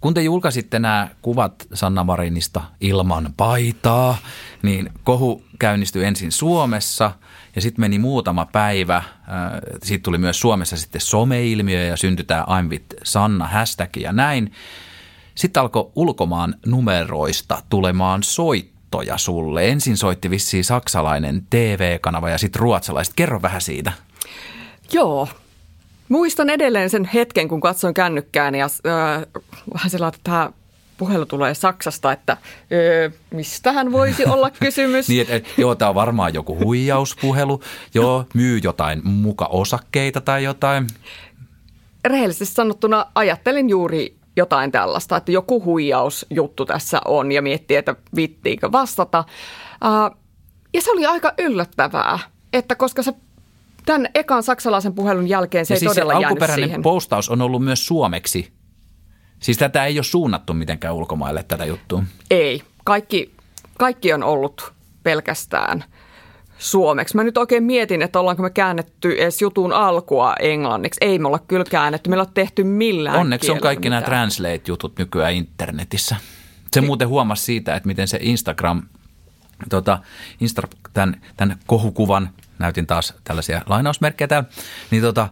Kun te julkaisitte nämä kuvat Sanna Marinista ilman paitaa, niin kohu käynnistyi ensin Suomessa ja sitten meni muutama päivä. Siitä tuli myös Suomessa sitten someilmiö ja syntyi tämä I'm with Sanna hashtag ja näin. Sitten alkoi ulkomaan numeroista tulemaan soittoja sulle. Ensin soitti vissiin saksalainen TV-kanava ja sitten ruotsalaiset. Kerro vähän siitä. Joo, Muistan edelleen sen hetken, kun katsoin kännykkään ja äh, vähän sellainen, että tämä puhelu tulee Saksasta, että öö, mistähän voisi olla [laughs] kysymys. niin, että et, joo, tämä on varmaan joku huijauspuhelu. Joo, myy jotain muka osakkeita tai jotain. Rehellisesti sanottuna ajattelin juuri jotain tällaista, että joku huijausjuttu tässä on ja miettii, että vittiinkö vastata. Uh, ja se oli aika yllättävää, että koska se Tämän ekan saksalaisen puhelun jälkeen se ja ei siis todella se alkuperäinen siihen. postaus on ollut myös suomeksi. Siis tätä ei ole suunnattu mitenkään ulkomaille tätä juttua. Ei. Kaikki, kaikki on ollut pelkästään suomeksi. Mä nyt oikein mietin, että ollaanko me käännetty edes jutun alkua englanniksi. Ei me olla kyllä käännetty. Meillä on tehty millään Onneksi on kaikki mitään. nämä translate-jutut nykyään internetissä. Se muuten huomasi siitä, että miten se Instagram, tota, Insta, tämän, tämän kohukuvan näytin taas tällaisia lainausmerkkejä täällä, niin tota,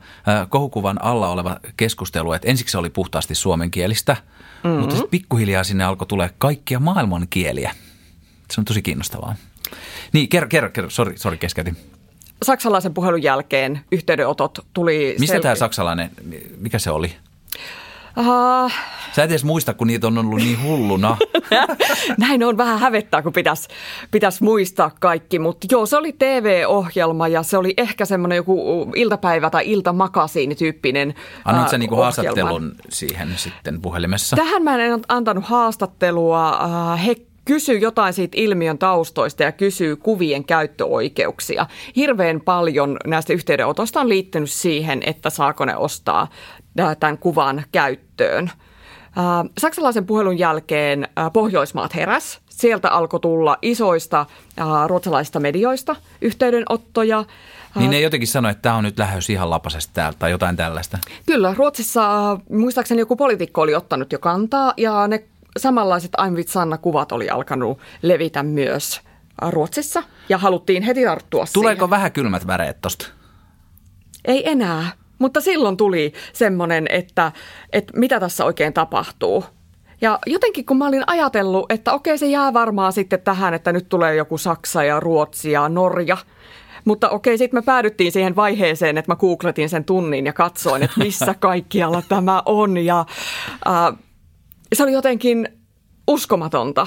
kohukuvan alla oleva keskustelu, että ensiksi se oli puhtaasti suomenkielistä, mm-hmm. mutta sitten pikkuhiljaa sinne alkoi tulee kaikkia maailman kieliä. Se on tosi kiinnostavaa. Niin, kerro, kerro, kerro. Sori, sori keskeytin. Saksalaisen puhelun jälkeen yhteydenotot tuli... Mistä selvi- tämä saksalainen, mikä se oli? Uh, Sä et edes muista, kun niitä on ollut niin hulluna. [laughs] Näin on vähän hävettää, kun pitäisi pitäis muistaa kaikki. Mutta joo, se oli TV-ohjelma ja se oli ehkä semmoinen joku iltapäivä- tai iltamakasiinityyppinen Annat sä niinku haastattelun siihen sitten puhelimessa? Tähän mä en antanut haastattelua. He kysyy jotain siitä ilmiön taustoista ja kysyy kuvien käyttöoikeuksia. Hirveän paljon näistä yhteydenotoista on liittynyt siihen, että saako ne ostaa tämän kuvan käyttöön. Saksalaisen puhelun jälkeen Pohjoismaat heräs. Sieltä alkoi tulla isoista ruotsalaisista medioista yhteydenottoja. Niin ne jotenkin sanoi, että tämä on nyt lähes ihan lapasesta täältä tai jotain tällaista. Kyllä, Ruotsissa muistaakseni joku poliitikko oli ottanut jo kantaa ja ne samanlaiset Aimvit Sanna-kuvat oli alkanut levitä myös Ruotsissa ja haluttiin heti tarttua Tuleeko siihen. vähän kylmät väreet tosta? Ei enää, mutta silloin tuli semmoinen, että, että mitä tässä oikein tapahtuu. Ja jotenkin kun mä olin ajatellut, että okei se jää varmaan sitten tähän, että nyt tulee joku Saksa ja Ruotsi ja Norja. Mutta okei, sitten me päädyttiin siihen vaiheeseen, että mä googletin sen tunnin ja katsoin, että missä [laughs] kaikkialla tämä on. Ja äh, se oli jotenkin uskomatonta,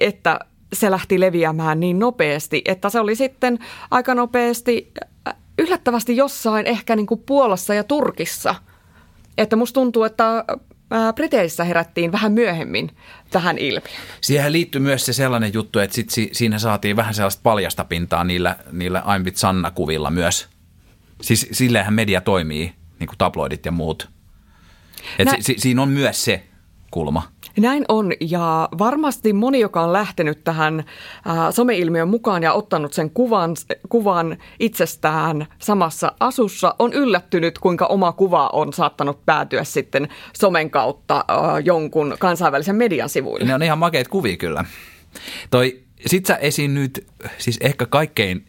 että se lähti leviämään niin nopeasti, että se oli sitten aika nopeasti äh, yllättävästi jossain ehkä niin kuin Puolassa ja Turkissa. Että musta tuntuu, että Briteissä herättiin vähän myöhemmin tähän ilmiöön. Siihen liittyy myös se sellainen juttu, että sit si- siinä saatiin vähän sellaista paljasta pintaa niillä, niillä Aimbit Sanna-kuvilla myös. Siis silleenhän media toimii, niin kuin tabloidit ja muut. Et Nä- si- si- siinä on myös se kulma. Näin on ja varmasti moni, joka on lähtenyt tähän ää, someilmiön mukaan ja ottanut sen kuvan, kuvan itsestään samassa asussa, on yllättynyt, kuinka oma kuva on saattanut päätyä sitten somen kautta ää, jonkun kansainvälisen median sivuille. Ne on ihan makeita kuvia kyllä. Toi, sit sä esiinnyt, siis ehkä kaikkein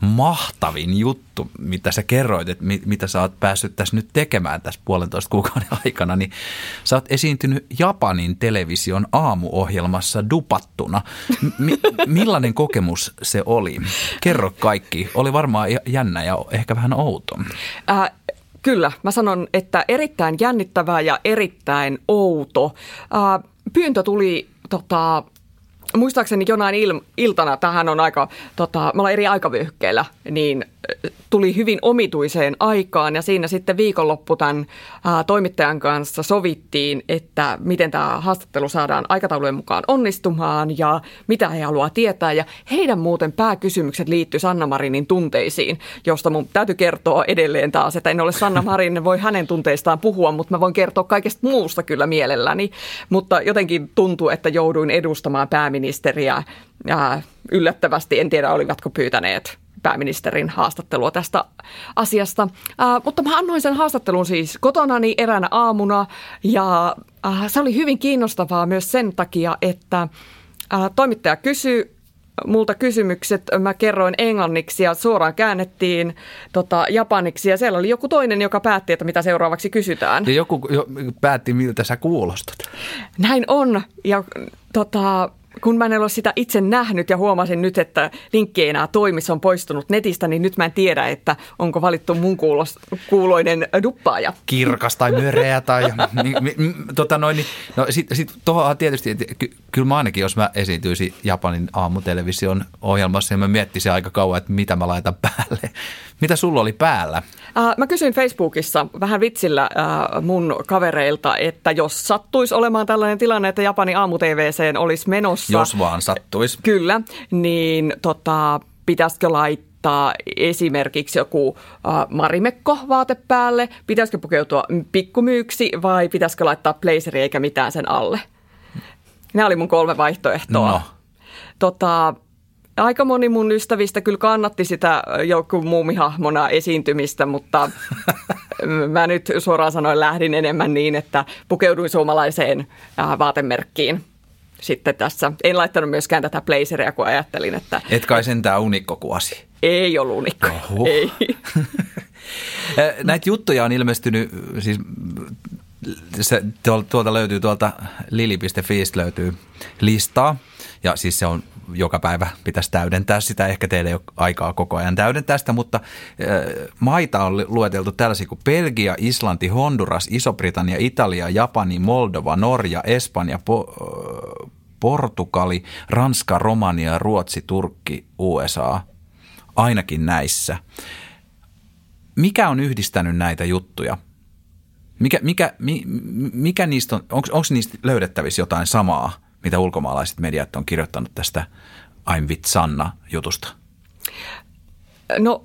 mahtavin juttu, mitä sä kerroit, että mit, mitä sä oot päässyt tässä nyt tekemään tässä puolentoista kuukauden [laughs] aikana, niin sä oot esiintynyt Japanin television aamuohjelmassa dupattuna. Mi, millainen kokemus se oli? Kerro kaikki. Oli varmaan jännä ja ehkä vähän outo. Äh, kyllä, mä sanon, että erittäin jännittävää ja erittäin outo. Äh, pyyntö tuli tota, muistaakseni jonain il, iltana, tähän on aika, tota, me ollaan eri aikavyöhykkeellä, niin tuli hyvin omituiseen aikaan ja siinä sitten viikonloppu tämän ää, toimittajan kanssa sovittiin, että miten tämä haastattelu saadaan aikataulujen mukaan onnistumaan ja mitä he haluaa tietää. Ja heidän muuten pääkysymykset liittyy Sanna Marinin tunteisiin, josta mun täytyy kertoa edelleen taas, että en ole Sanna Marin, voi hänen tunteistaan puhua, mutta mä voin kertoa kaikesta muusta kyllä mielelläni. Mutta jotenkin tuntuu, että jouduin edustamaan pääministeriä ja yllättävästi, en tiedä olivatko pyytäneet pääministerin haastattelua tästä asiasta. Äh, mutta mä annoin sen haastattelun siis kotonani eräänä aamuna ja äh, se oli hyvin kiinnostavaa myös sen takia, että äh, toimittaja kysyi multa kysymykset, mä kerroin englanniksi ja suoraan käännettiin tota, japaniksi ja siellä oli joku toinen, joka päätti, että mitä seuraavaksi kysytään. Ja joku jo päätti, miltä sä kuulostat. Näin on ja tota, kun mä en ole sitä itse nähnyt ja huomasin nyt, että linkki ei enää toimi, se on poistunut netistä, niin nyt mä en tiedä, että onko valittu mun kuulos, kuuloinen duppaaja. Kirkas tai möreä tai niin, mi, mi, tota noin, niin, no sit, sit tuohon tietysti, että ky, kyllä mä ainakin, jos mä esiintyisin Japanin aamutelevision ohjelmassa, ja mä miettisin aika kauan, että mitä mä laitan päälle. Mitä sulla oli päällä? Äh, mä kysyin Facebookissa vähän vitsillä äh, mun kavereilta, että jos sattuisi olemaan tällainen tilanne, että Japanin aamu-TVCen olisi menossa. Jos vaan sattuisi. Kyllä, niin tota, pitäisikö laittaa esimerkiksi joku äh, marimekko vaate päälle, pitäisikö pukeutua pikkumyyksi vai pitäisikö laittaa blazeri eikä mitään sen alle? Nämä oli mun kolme vaihtoehtoa. No. Tota, aika moni mun ystävistä kyllä kannatti sitä joku muumihahmona esiintymistä, mutta [laughs] mä nyt suoraan sanoen lähdin enemmän niin, että pukeuduin suomalaiseen äh, vaatemerkkiin sitten tässä. En laittanut myöskään tätä blazeria, kun ajattelin, että Et kai sentään unikko kuasi. ei ollut unikko. Oho. Ei. [laughs] Näitä juttuja on ilmestynyt, siis se, tuolta löytyy tuolta lili.fi löytyy listaa. Ja siis se on joka päivä pitäisi täydentää sitä. Ehkä teillä ei ole aikaa koko ajan täydentää sitä, mutta äh, maita on lueteltu tällaisia kuin Belgia, Islanti, Honduras, Iso-Britannia, Italia, Japani, Moldova, Norja, Espanja, po- äh, Portugali, Ranska, Romania, Ruotsi, Turkki, USA. Ainakin näissä. Mikä on yhdistänyt näitä juttuja? Mikä, mikä, mi, mikä niistä on, onko niistä löydettävissä jotain samaa, mitä ulkomaalaiset mediat on kirjoittanut tästä I'm with Sanna jutusta? No,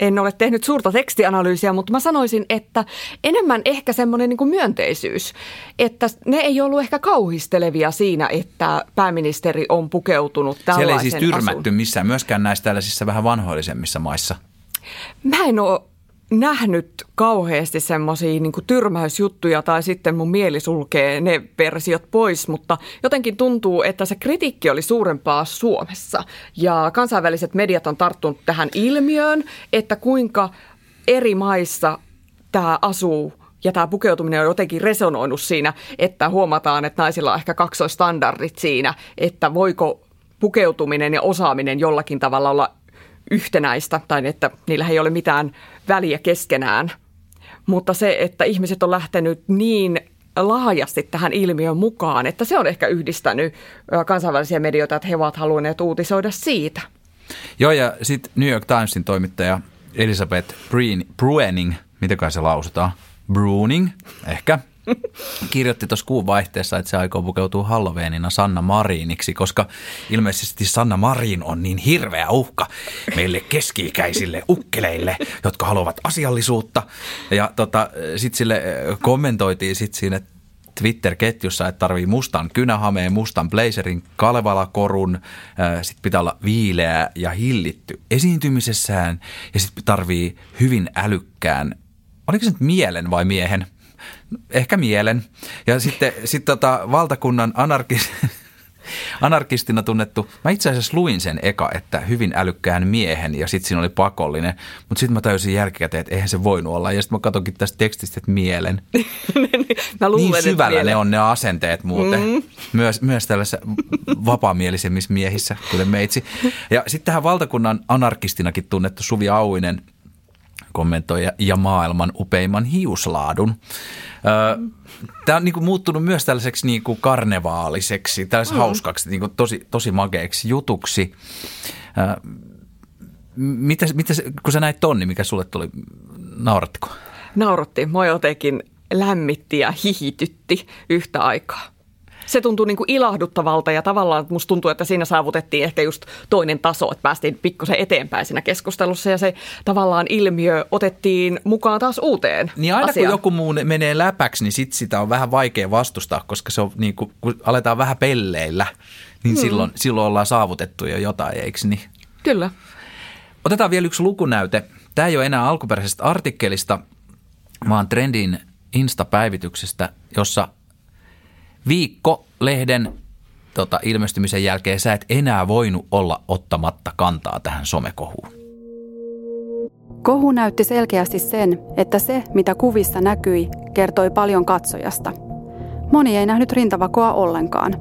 en ole tehnyt suurta tekstianalyysiä, mutta mä sanoisin, että enemmän ehkä semmoinen niin myönteisyys, että ne ei ollut ehkä kauhistelevia siinä, että pääministeri on pukeutunut tällaisen Siellä ei siis tyrmätty asun. missään, myöskään näissä tällaisissa vähän vanhoillisemmissa maissa. Mä en ole nähnyt kauheasti semmoisia niin tyrmäysjuttuja tai sitten mun mieli sulkee ne versiot pois, mutta jotenkin tuntuu, että se kritiikki oli suurempaa Suomessa. Ja kansainväliset mediat on tarttunut tähän ilmiöön, että kuinka eri maissa tämä asuu ja tämä pukeutuminen on jotenkin resonoinut siinä, että huomataan, että naisilla on ehkä kaksoistandardit siinä, että voiko pukeutuminen ja osaaminen jollakin tavalla olla yhtenäistä tai että niillä ei ole mitään väliä keskenään. Mutta se, että ihmiset on lähtenyt niin laajasti tähän ilmiön mukaan, että se on ehkä yhdistänyt kansainvälisiä medioita, että he ovat halunneet uutisoida siitä. Joo, ja sitten New York Timesin toimittaja Elisabeth Bruening, miten se lausutaan? Bruning, ehkä, kirjoitti tuossa kuun vaihteessa, että se aikoo pukeutua Halloweenina Sanna Mariniksi, koska ilmeisesti Sanna Marin on niin hirveä uhka meille keski-ikäisille ukkeleille, jotka haluavat asiallisuutta. Ja tota, sitten sille kommentoitiin sit siinä Twitter-ketjussa, että tarvii mustan kynähameen, mustan blazerin, kalevalakorun, sitten pitää olla viileä ja hillitty esiintymisessään ja sitten tarvii hyvin älykkään, oliko se nyt mielen vai miehen – ehkä mielen. Ja sitten sit tota, valtakunnan anarkis, anarkistina tunnettu, mä itse asiassa luin sen eka, että hyvin älykkään miehen ja sitten siinä oli pakollinen, mutta sitten mä tajusin jälkikäteen, että eihän se voinut olla ja sitten mä katsonkin tästä tekstistä, että mielen. [laughs] mä luulen, niin syvällä ne on ne asenteet muuten, mm. myös, myös tällaisissa vapaamielisemmissä miehissä, kuten meitsi. Ja sitten tähän valtakunnan anarkistinakin tunnettu Suvi Auinen – kommentoi ja maailman upeimman hiuslaadun. Tämä on niin kuin muuttunut myös tällaiseksi niin kuin karnevaaliseksi, tällaiseksi mm. hauskaksi, niin kuin tosi, tosi makeaksi jutuksi. Mitä, mitä, kun sä näit tonni, mikä sulle tuli, naurattiko? Nauratti. Moi jotenkin lämmitti ja hihitytti yhtä aikaa se tuntui niin kuin ilahduttavalta ja tavallaan musta tuntuu, että siinä saavutettiin ehkä just toinen taso, että päästiin pikkusen eteenpäin siinä keskustelussa ja se tavallaan ilmiö otettiin mukaan taas uuteen Niin aina asiaan. kun joku muu menee läpäksi, niin sit sitä on vähän vaikea vastustaa, koska se on niin kuin, kun aletaan vähän pelleillä, niin hmm. silloin, silloin ollaan saavutettu jo jotain, eikö niin? Kyllä. Otetaan vielä yksi lukunäyte. Tämä ei ole enää alkuperäisestä artikkelista, vaan Trendin Insta-päivityksestä, jossa Viikko-lehden tota, ilmestymisen jälkeen sä et enää voinut olla ottamatta kantaa tähän somekohuun. Kohu näytti selkeästi sen, että se, mitä kuvissa näkyi, kertoi paljon katsojasta. Moni ei nähnyt rintavakoa ollenkaan.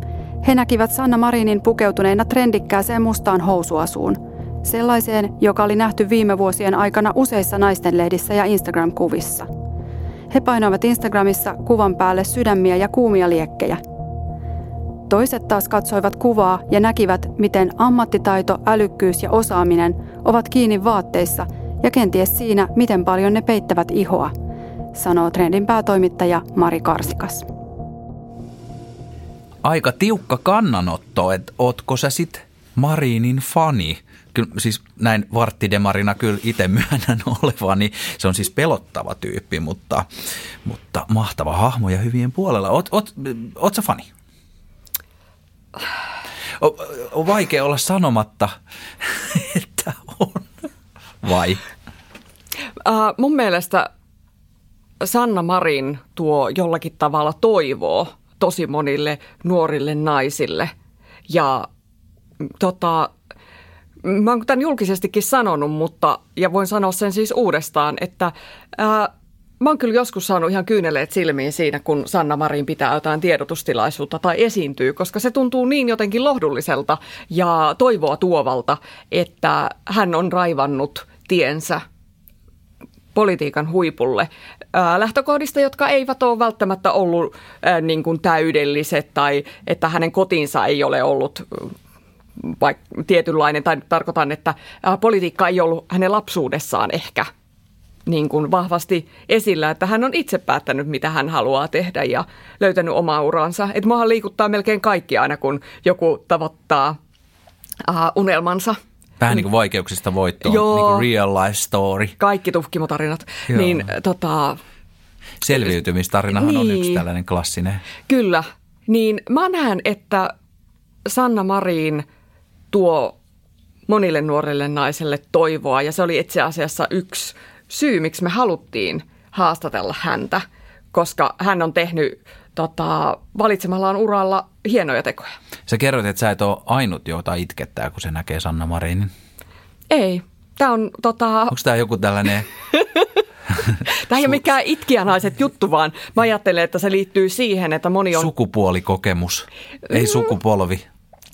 He näkivät Sanna Marinin pukeutuneena trendikkääseen mustaan housuasuun. Sellaiseen, joka oli nähty viime vuosien aikana useissa naistenlehdissä ja Instagram-kuvissa – he painoivat Instagramissa kuvan päälle sydämiä ja kuumia liekkejä. Toiset taas katsoivat kuvaa ja näkivät, miten ammattitaito, älykkyys ja osaaminen ovat kiinni vaatteissa ja kenties siinä, miten paljon ne peittävät ihoa, sanoo Trendin päätoimittaja Mari Karsikas. Aika tiukka kannanotto, että ootko sä sit Marinin fani? Kyllä siis näin varttidemarina kyllä itse myönnän [laughs] olevani. Niin se on siis pelottava tyyppi, mutta, mutta mahtava hahmo ja hyvien puolella. Oot, oot, oot sä fani? On, on vaikea olla sanomatta, [laughs] että on. Vai? Uh, mun mielestä Sanna Marin tuo jollakin tavalla toivoa tosi monille nuorille naisille. Ja tota, Mä oon tämän julkisestikin sanonut, mutta, ja voin sanoa sen siis uudestaan, että ää, mä oon kyllä joskus saanut ihan kyyneleet silmiin siinä, kun Sanna Marin pitää jotain tiedotustilaisuutta tai esiintyy, koska se tuntuu niin jotenkin lohdulliselta ja toivoa tuovalta, että hän on raivannut tiensä politiikan huipulle. Ää, lähtökohdista, jotka eivät ole välttämättä ollut ää, niin kuin täydelliset tai että hänen kotinsa ei ole ollut vaikka tietynlainen, tai tarkoitan, että politiikka ei ollut hänen lapsuudessaan ehkä niin kuin vahvasti esillä, että hän on itse päättänyt, mitä hän haluaa tehdä ja löytänyt omaa uransa. Että muahan liikuttaa melkein kaikki aina, kun joku tavoittaa uh, unelmansa. Vähän niin kuin vaikeuksista voittoon, Joo. niin kuin real life story. Kaikki tuhkimotarinat. Joo. Niin tota, Selviytymistarinahan on yksi Niin. tällainen klassinen. Kyllä. Niin mä näen, että Sanna Marin tuo monille nuorille naiselle toivoa ja se oli itse asiassa yksi syy, miksi me haluttiin haastatella häntä, koska hän on tehnyt tota, valitsemallaan uralla hienoja tekoja. Sä kerroit, että sä et ole ainut, jota itkettää, kun se näkee Sanna Marinin. Ei. Tämä on tota, Onko tämä joku tällainen, [laughs] Tämä ei ole mikään itkijänaiset juttu, vaan mä ajattelen, että se liittyy siihen, että moni on... sukupuolikokemus, ei sukupolvi?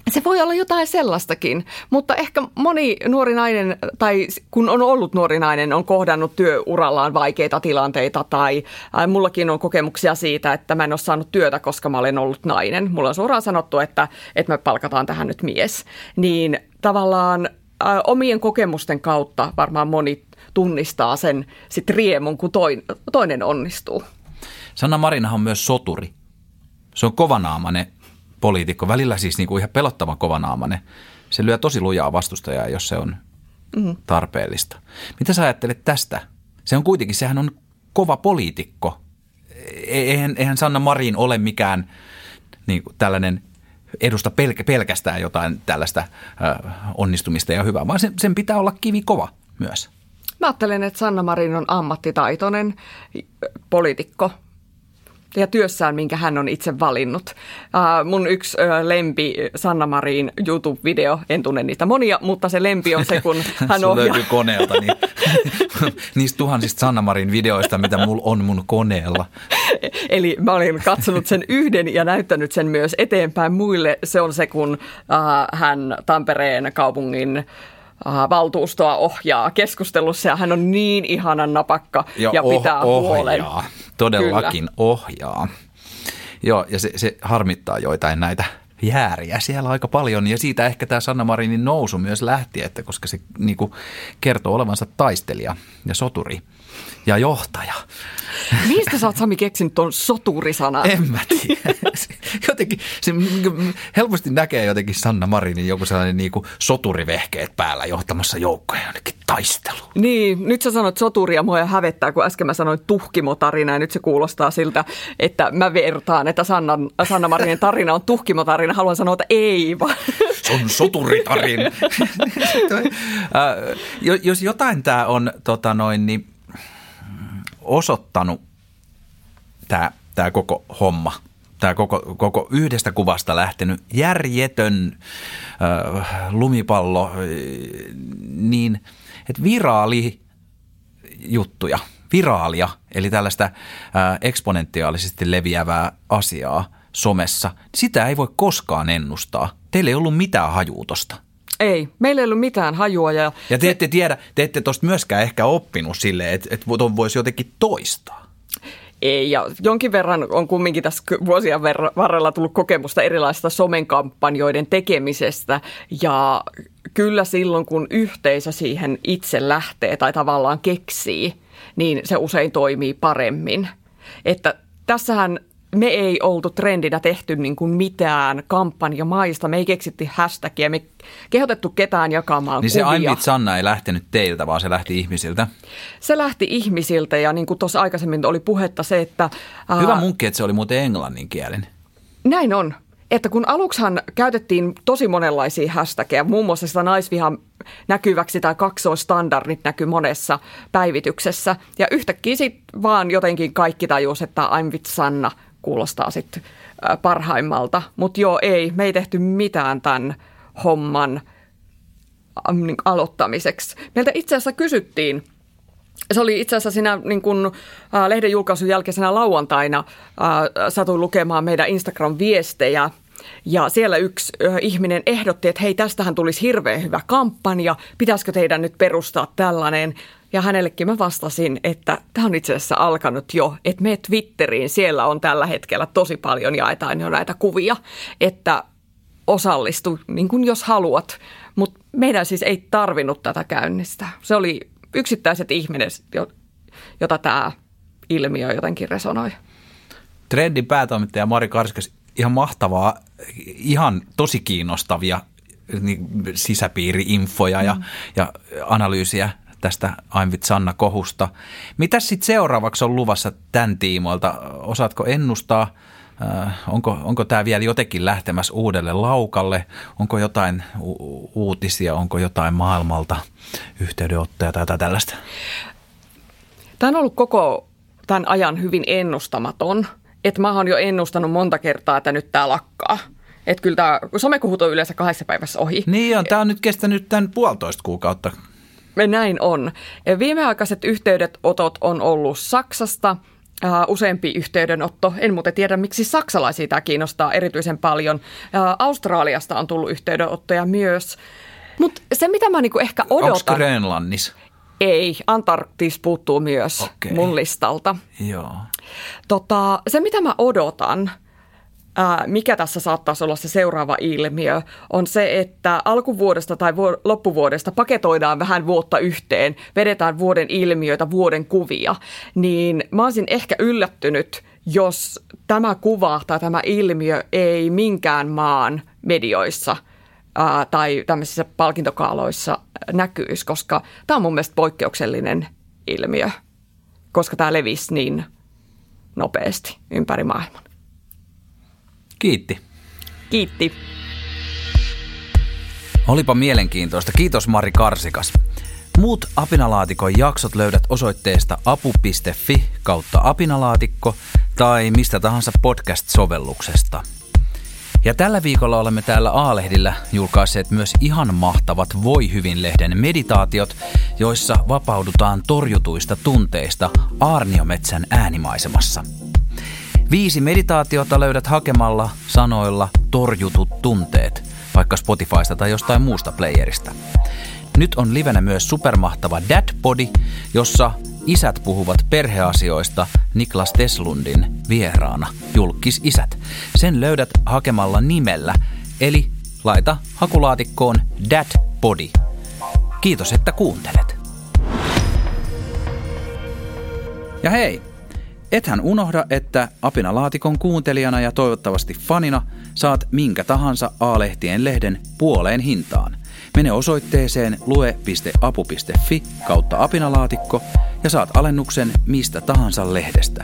Se voi olla jotain sellaistakin, mutta ehkä moni nuori nainen, tai kun on ollut nuori nainen, on kohdannut työurallaan vaikeita tilanteita, tai äh, mullakin on kokemuksia siitä, että mä en ole saanut työtä, koska mä olen ollut nainen. Mulla on suoraan sanottu, että, että me palkataan tähän nyt mies. Niin tavallaan äh, omien kokemusten kautta varmaan moni tunnistaa sen sit riemun, kun toin, toinen onnistuu. Sanna Marinahan on myös soturi. Se on kovanaamainen poliitikko, välillä siis niin kuin ihan pelottavan kovanaamainen. Se lyö tosi lujaa vastustajaa, jos se on mm. tarpeellista. Mitä sä ajattelet tästä? Se on kuitenkin, sehän on kova poliitikko. E- Eihän, eihän Sanna Marin ole mikään niin kuin tällainen edusta pelkä, pelkästään jotain tällaista ö, onnistumista ja hyvää, vaan sen, sen pitää olla kivi kova myös. Mä ajattelen, että Sanna Marin on ammattitaitoinen poliitikko ja työssään, minkä hän on itse valinnut. Uh, mun yksi uh, lempi Sanna Marin YouTube-video, en tunne niitä monia, mutta se lempi on se, kun [laughs] hän ohjaa. löytyy koneelta, niin [laughs] niistä tuhansista Sanna Marin videoista, mitä mulla on mun koneella. Eli mä olin katsonut sen yhden ja näyttänyt sen myös eteenpäin muille. Se on se, kun uh, hän Tampereen kaupungin uh, valtuustoa ohjaa keskustelussa ja hän on niin ihanan napakka ja, ja pitää oh, huolen. ohjaa. Todellakin Kyllä. ohjaa. Joo, ja se, se harmittaa joitain näitä jääriä siellä aika paljon. Ja siitä ehkä tämä Sanna Marinin nousu myös lähti, että koska se niin kuin, kertoo olevansa taistelija ja soturi ja johtaja. Mistä sä oot Sami keksinyt tuon soturisana? En mä tiedä. [laughs] Jotenkin, se helposti näkee jotenkin Sanna Marinin joku sellainen niin kuin soturivehkeet päällä johtamassa joukkoja jonnekin taisteluun. Niin, nyt sä sanoit soturia, mua hävettää, kun äsken mä sanoin tuhkimotarina ja nyt se kuulostaa siltä, että mä vertaan, että Sanna, Sanna Marinin tarina on tuhkimotarina. Haluan sanoa, että ei vaan. Se on soturitarin. [laughs] Äh, Jos jotain tämä on tota noin, niin, osoittanut, tämä, tämä koko homma, tämä koko, koko yhdestä kuvasta lähtenyt järjetön äh, lumipallo, äh, niin että viraali juttuja, viraalia, eli tällaista äh, eksponentiaalisesti leviävää asiaa somessa, sitä ei voi koskaan ennustaa. Teillä ei ollut mitään hajuutosta. Ei, meillä ei ollut mitään hajua. Ja, Ja te ette tiedä, te ette tuosta myöskään ehkä oppinut silleen, että, että tuon voisi jotenkin toistaa. Ei, ja jonkin verran on kumminkin tässä vuosien varrella tullut kokemusta erilaisista somen kampanjoiden tekemisestä. Ja kyllä silloin, kun yhteisö siihen itse lähtee tai tavallaan keksii, niin se usein toimii paremmin. Että tässähän me ei oltu trendinä tehty niin kuin mitään kampanjamaista. Me ei keksitty hashtagia, me ei kehotettu ketään jakamaan Niin se kuvia. I'm with Sanna ei lähtenyt teiltä, vaan se lähti ihmisiltä. Se lähti ihmisiltä ja niin kuin tuossa aikaisemmin oli puhetta se, että... ää, Hyvä munkki, että se oli muuten englanninkielinen. Näin on. Että kun aluksihan käytettiin tosi monenlaisia hashtageja, muun muassa sitä naisvihan näkyväksi tai kaksoistandardit näkyy monessa päivityksessä. Ja yhtäkkiä sitten vaan jotenkin kaikki tajus, että I'm with Sanna kuulostaa sitten parhaimmalta. Mutta joo, ei, me ei tehty mitään tämän homman niin, aloittamiseksi. Meiltä itse asiassa kysyttiin se oli itse asiassa siinä niin kuin, äh, lehden julkaisun jälkeisenä lauantaina äh, satuin lukemaan meidän Instagram-viestejä. Ja siellä yksi ihminen ehdotti, että hei, tästähän tulisi hirveän hyvä kampanja, pitäisikö teidän nyt perustaa tällainen. Ja hänellekin mä vastasin, että tämä on itse asiassa alkanut jo, että me Twitteriin, siellä on tällä hetkellä tosi paljon jaetaan jo näitä kuvia, että osallistu, niin kuin jos haluat. Mutta meidän siis ei tarvinnut tätä käynnistää. Se oli yksittäiset ihmiset, jo- jota tämä ilmiö jotenkin resonoi. Trendin päätoimittaja Mari Karskas, ihan mahtavaa, ihan tosi kiinnostavia niin, sisäpiiriinfoja ja, ja analyysiä tästä Ainvit Sanna kohusta. Mitä sitten seuraavaksi on luvassa tämän tiimoilta? Osaatko ennustaa, äh, onko, onko tämä vielä jotenkin lähtemässä uudelle laukalle? Onko jotain u- uutisia, onko jotain maailmalta yhteydenottoja tai jotain tällaista? Tämä on ollut koko tämän ajan hyvin ennustamaton. Että mä oon jo ennustanut monta kertaa, että nyt tämä lakkaa. Että kyllä tämä somekuhut on yleensä kahdessa päivässä ohi. Niin on, tämä on nyt kestänyt tämän puolitoista kuukautta. Näin on. Viimeaikaiset yhteydenotot on ollut Saksasta, Uh, useampi yhteydenotto. En muuten tiedä, miksi saksalaisia tämä kiinnostaa erityisen paljon. Uh, Australiasta on tullut yhteydenottoja myös. Mutta se, mitä mä niinku ehkä odotan... Onko Grönlannissa? Ei, Antarktis puuttuu myös okay. mun listalta. Joo. Tota, se, mitä mä odotan, mikä tässä saattaisi olla se seuraava ilmiö, on se, että alkuvuodesta tai vu- loppuvuodesta paketoidaan vähän vuotta yhteen, vedetään vuoden ilmiöitä, vuoden kuvia, niin mä olisin ehkä yllättynyt, jos tämä kuva tai tämä ilmiö ei minkään maan medioissa ää, tai tämmöisissä palkintokaaloissa näkyisi, koska tämä on mun mielestä poikkeuksellinen ilmiö, koska tämä levisi niin nopeasti ympäri maailman. Kiitti. Kiitti. Olipa mielenkiintoista. Kiitos Mari Karsikas. Muut Apinalaatikon jaksot löydät osoitteesta apu.fi kautta apinalaatikko tai mistä tahansa podcast-sovelluksesta. Ja tällä viikolla olemme täällä A-lehdillä julkaisseet myös ihan mahtavat Voi hyvin-lehden meditaatiot, joissa vapaudutaan torjutuista tunteista Aarniometsän äänimaisemassa. Viisi meditaatiota löydät hakemalla sanoilla torjutut tunteet, vaikka Spotifysta tai jostain muusta playerista. Nyt on livenä myös supermahtava Dad Body, jossa isät puhuvat perheasioista Niklas Teslundin vieraana, julkis isät. Sen löydät hakemalla nimellä, eli laita hakulaatikkoon Dad Body. Kiitos, että kuuntelet. Ja hei, Ethän unohda, että Apina-laatikon kuuntelijana ja toivottavasti fanina saat minkä tahansa A-lehtien lehden puoleen hintaan. Mene osoitteeseen lue.apu.fi kautta apinalaatikko ja saat alennuksen mistä tahansa lehdestä.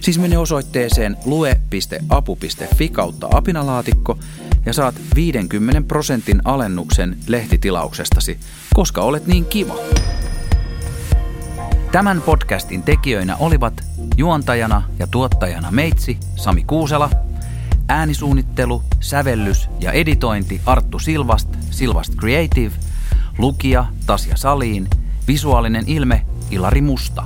Siis mene osoitteeseen lue.apu.fi kautta apinalaatikko ja saat 50 prosentin alennuksen lehtitilauksestasi, koska olet niin kiva. Tämän podcastin tekijöinä olivat juontajana ja tuottajana meitsi Sami Kuusela, äänisuunnittelu, sävellys ja editointi Arttu Silvast, Silvast Creative, lukija Tasja Saliin, visuaalinen ilme Ilari Musta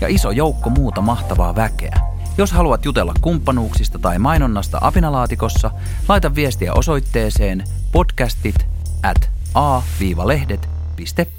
ja iso joukko muuta mahtavaa väkeä. Jos haluat jutella kumppanuuksista tai mainonnasta Apinalaatikossa, laita viestiä osoitteeseen podcastit at a-lehdet.fi.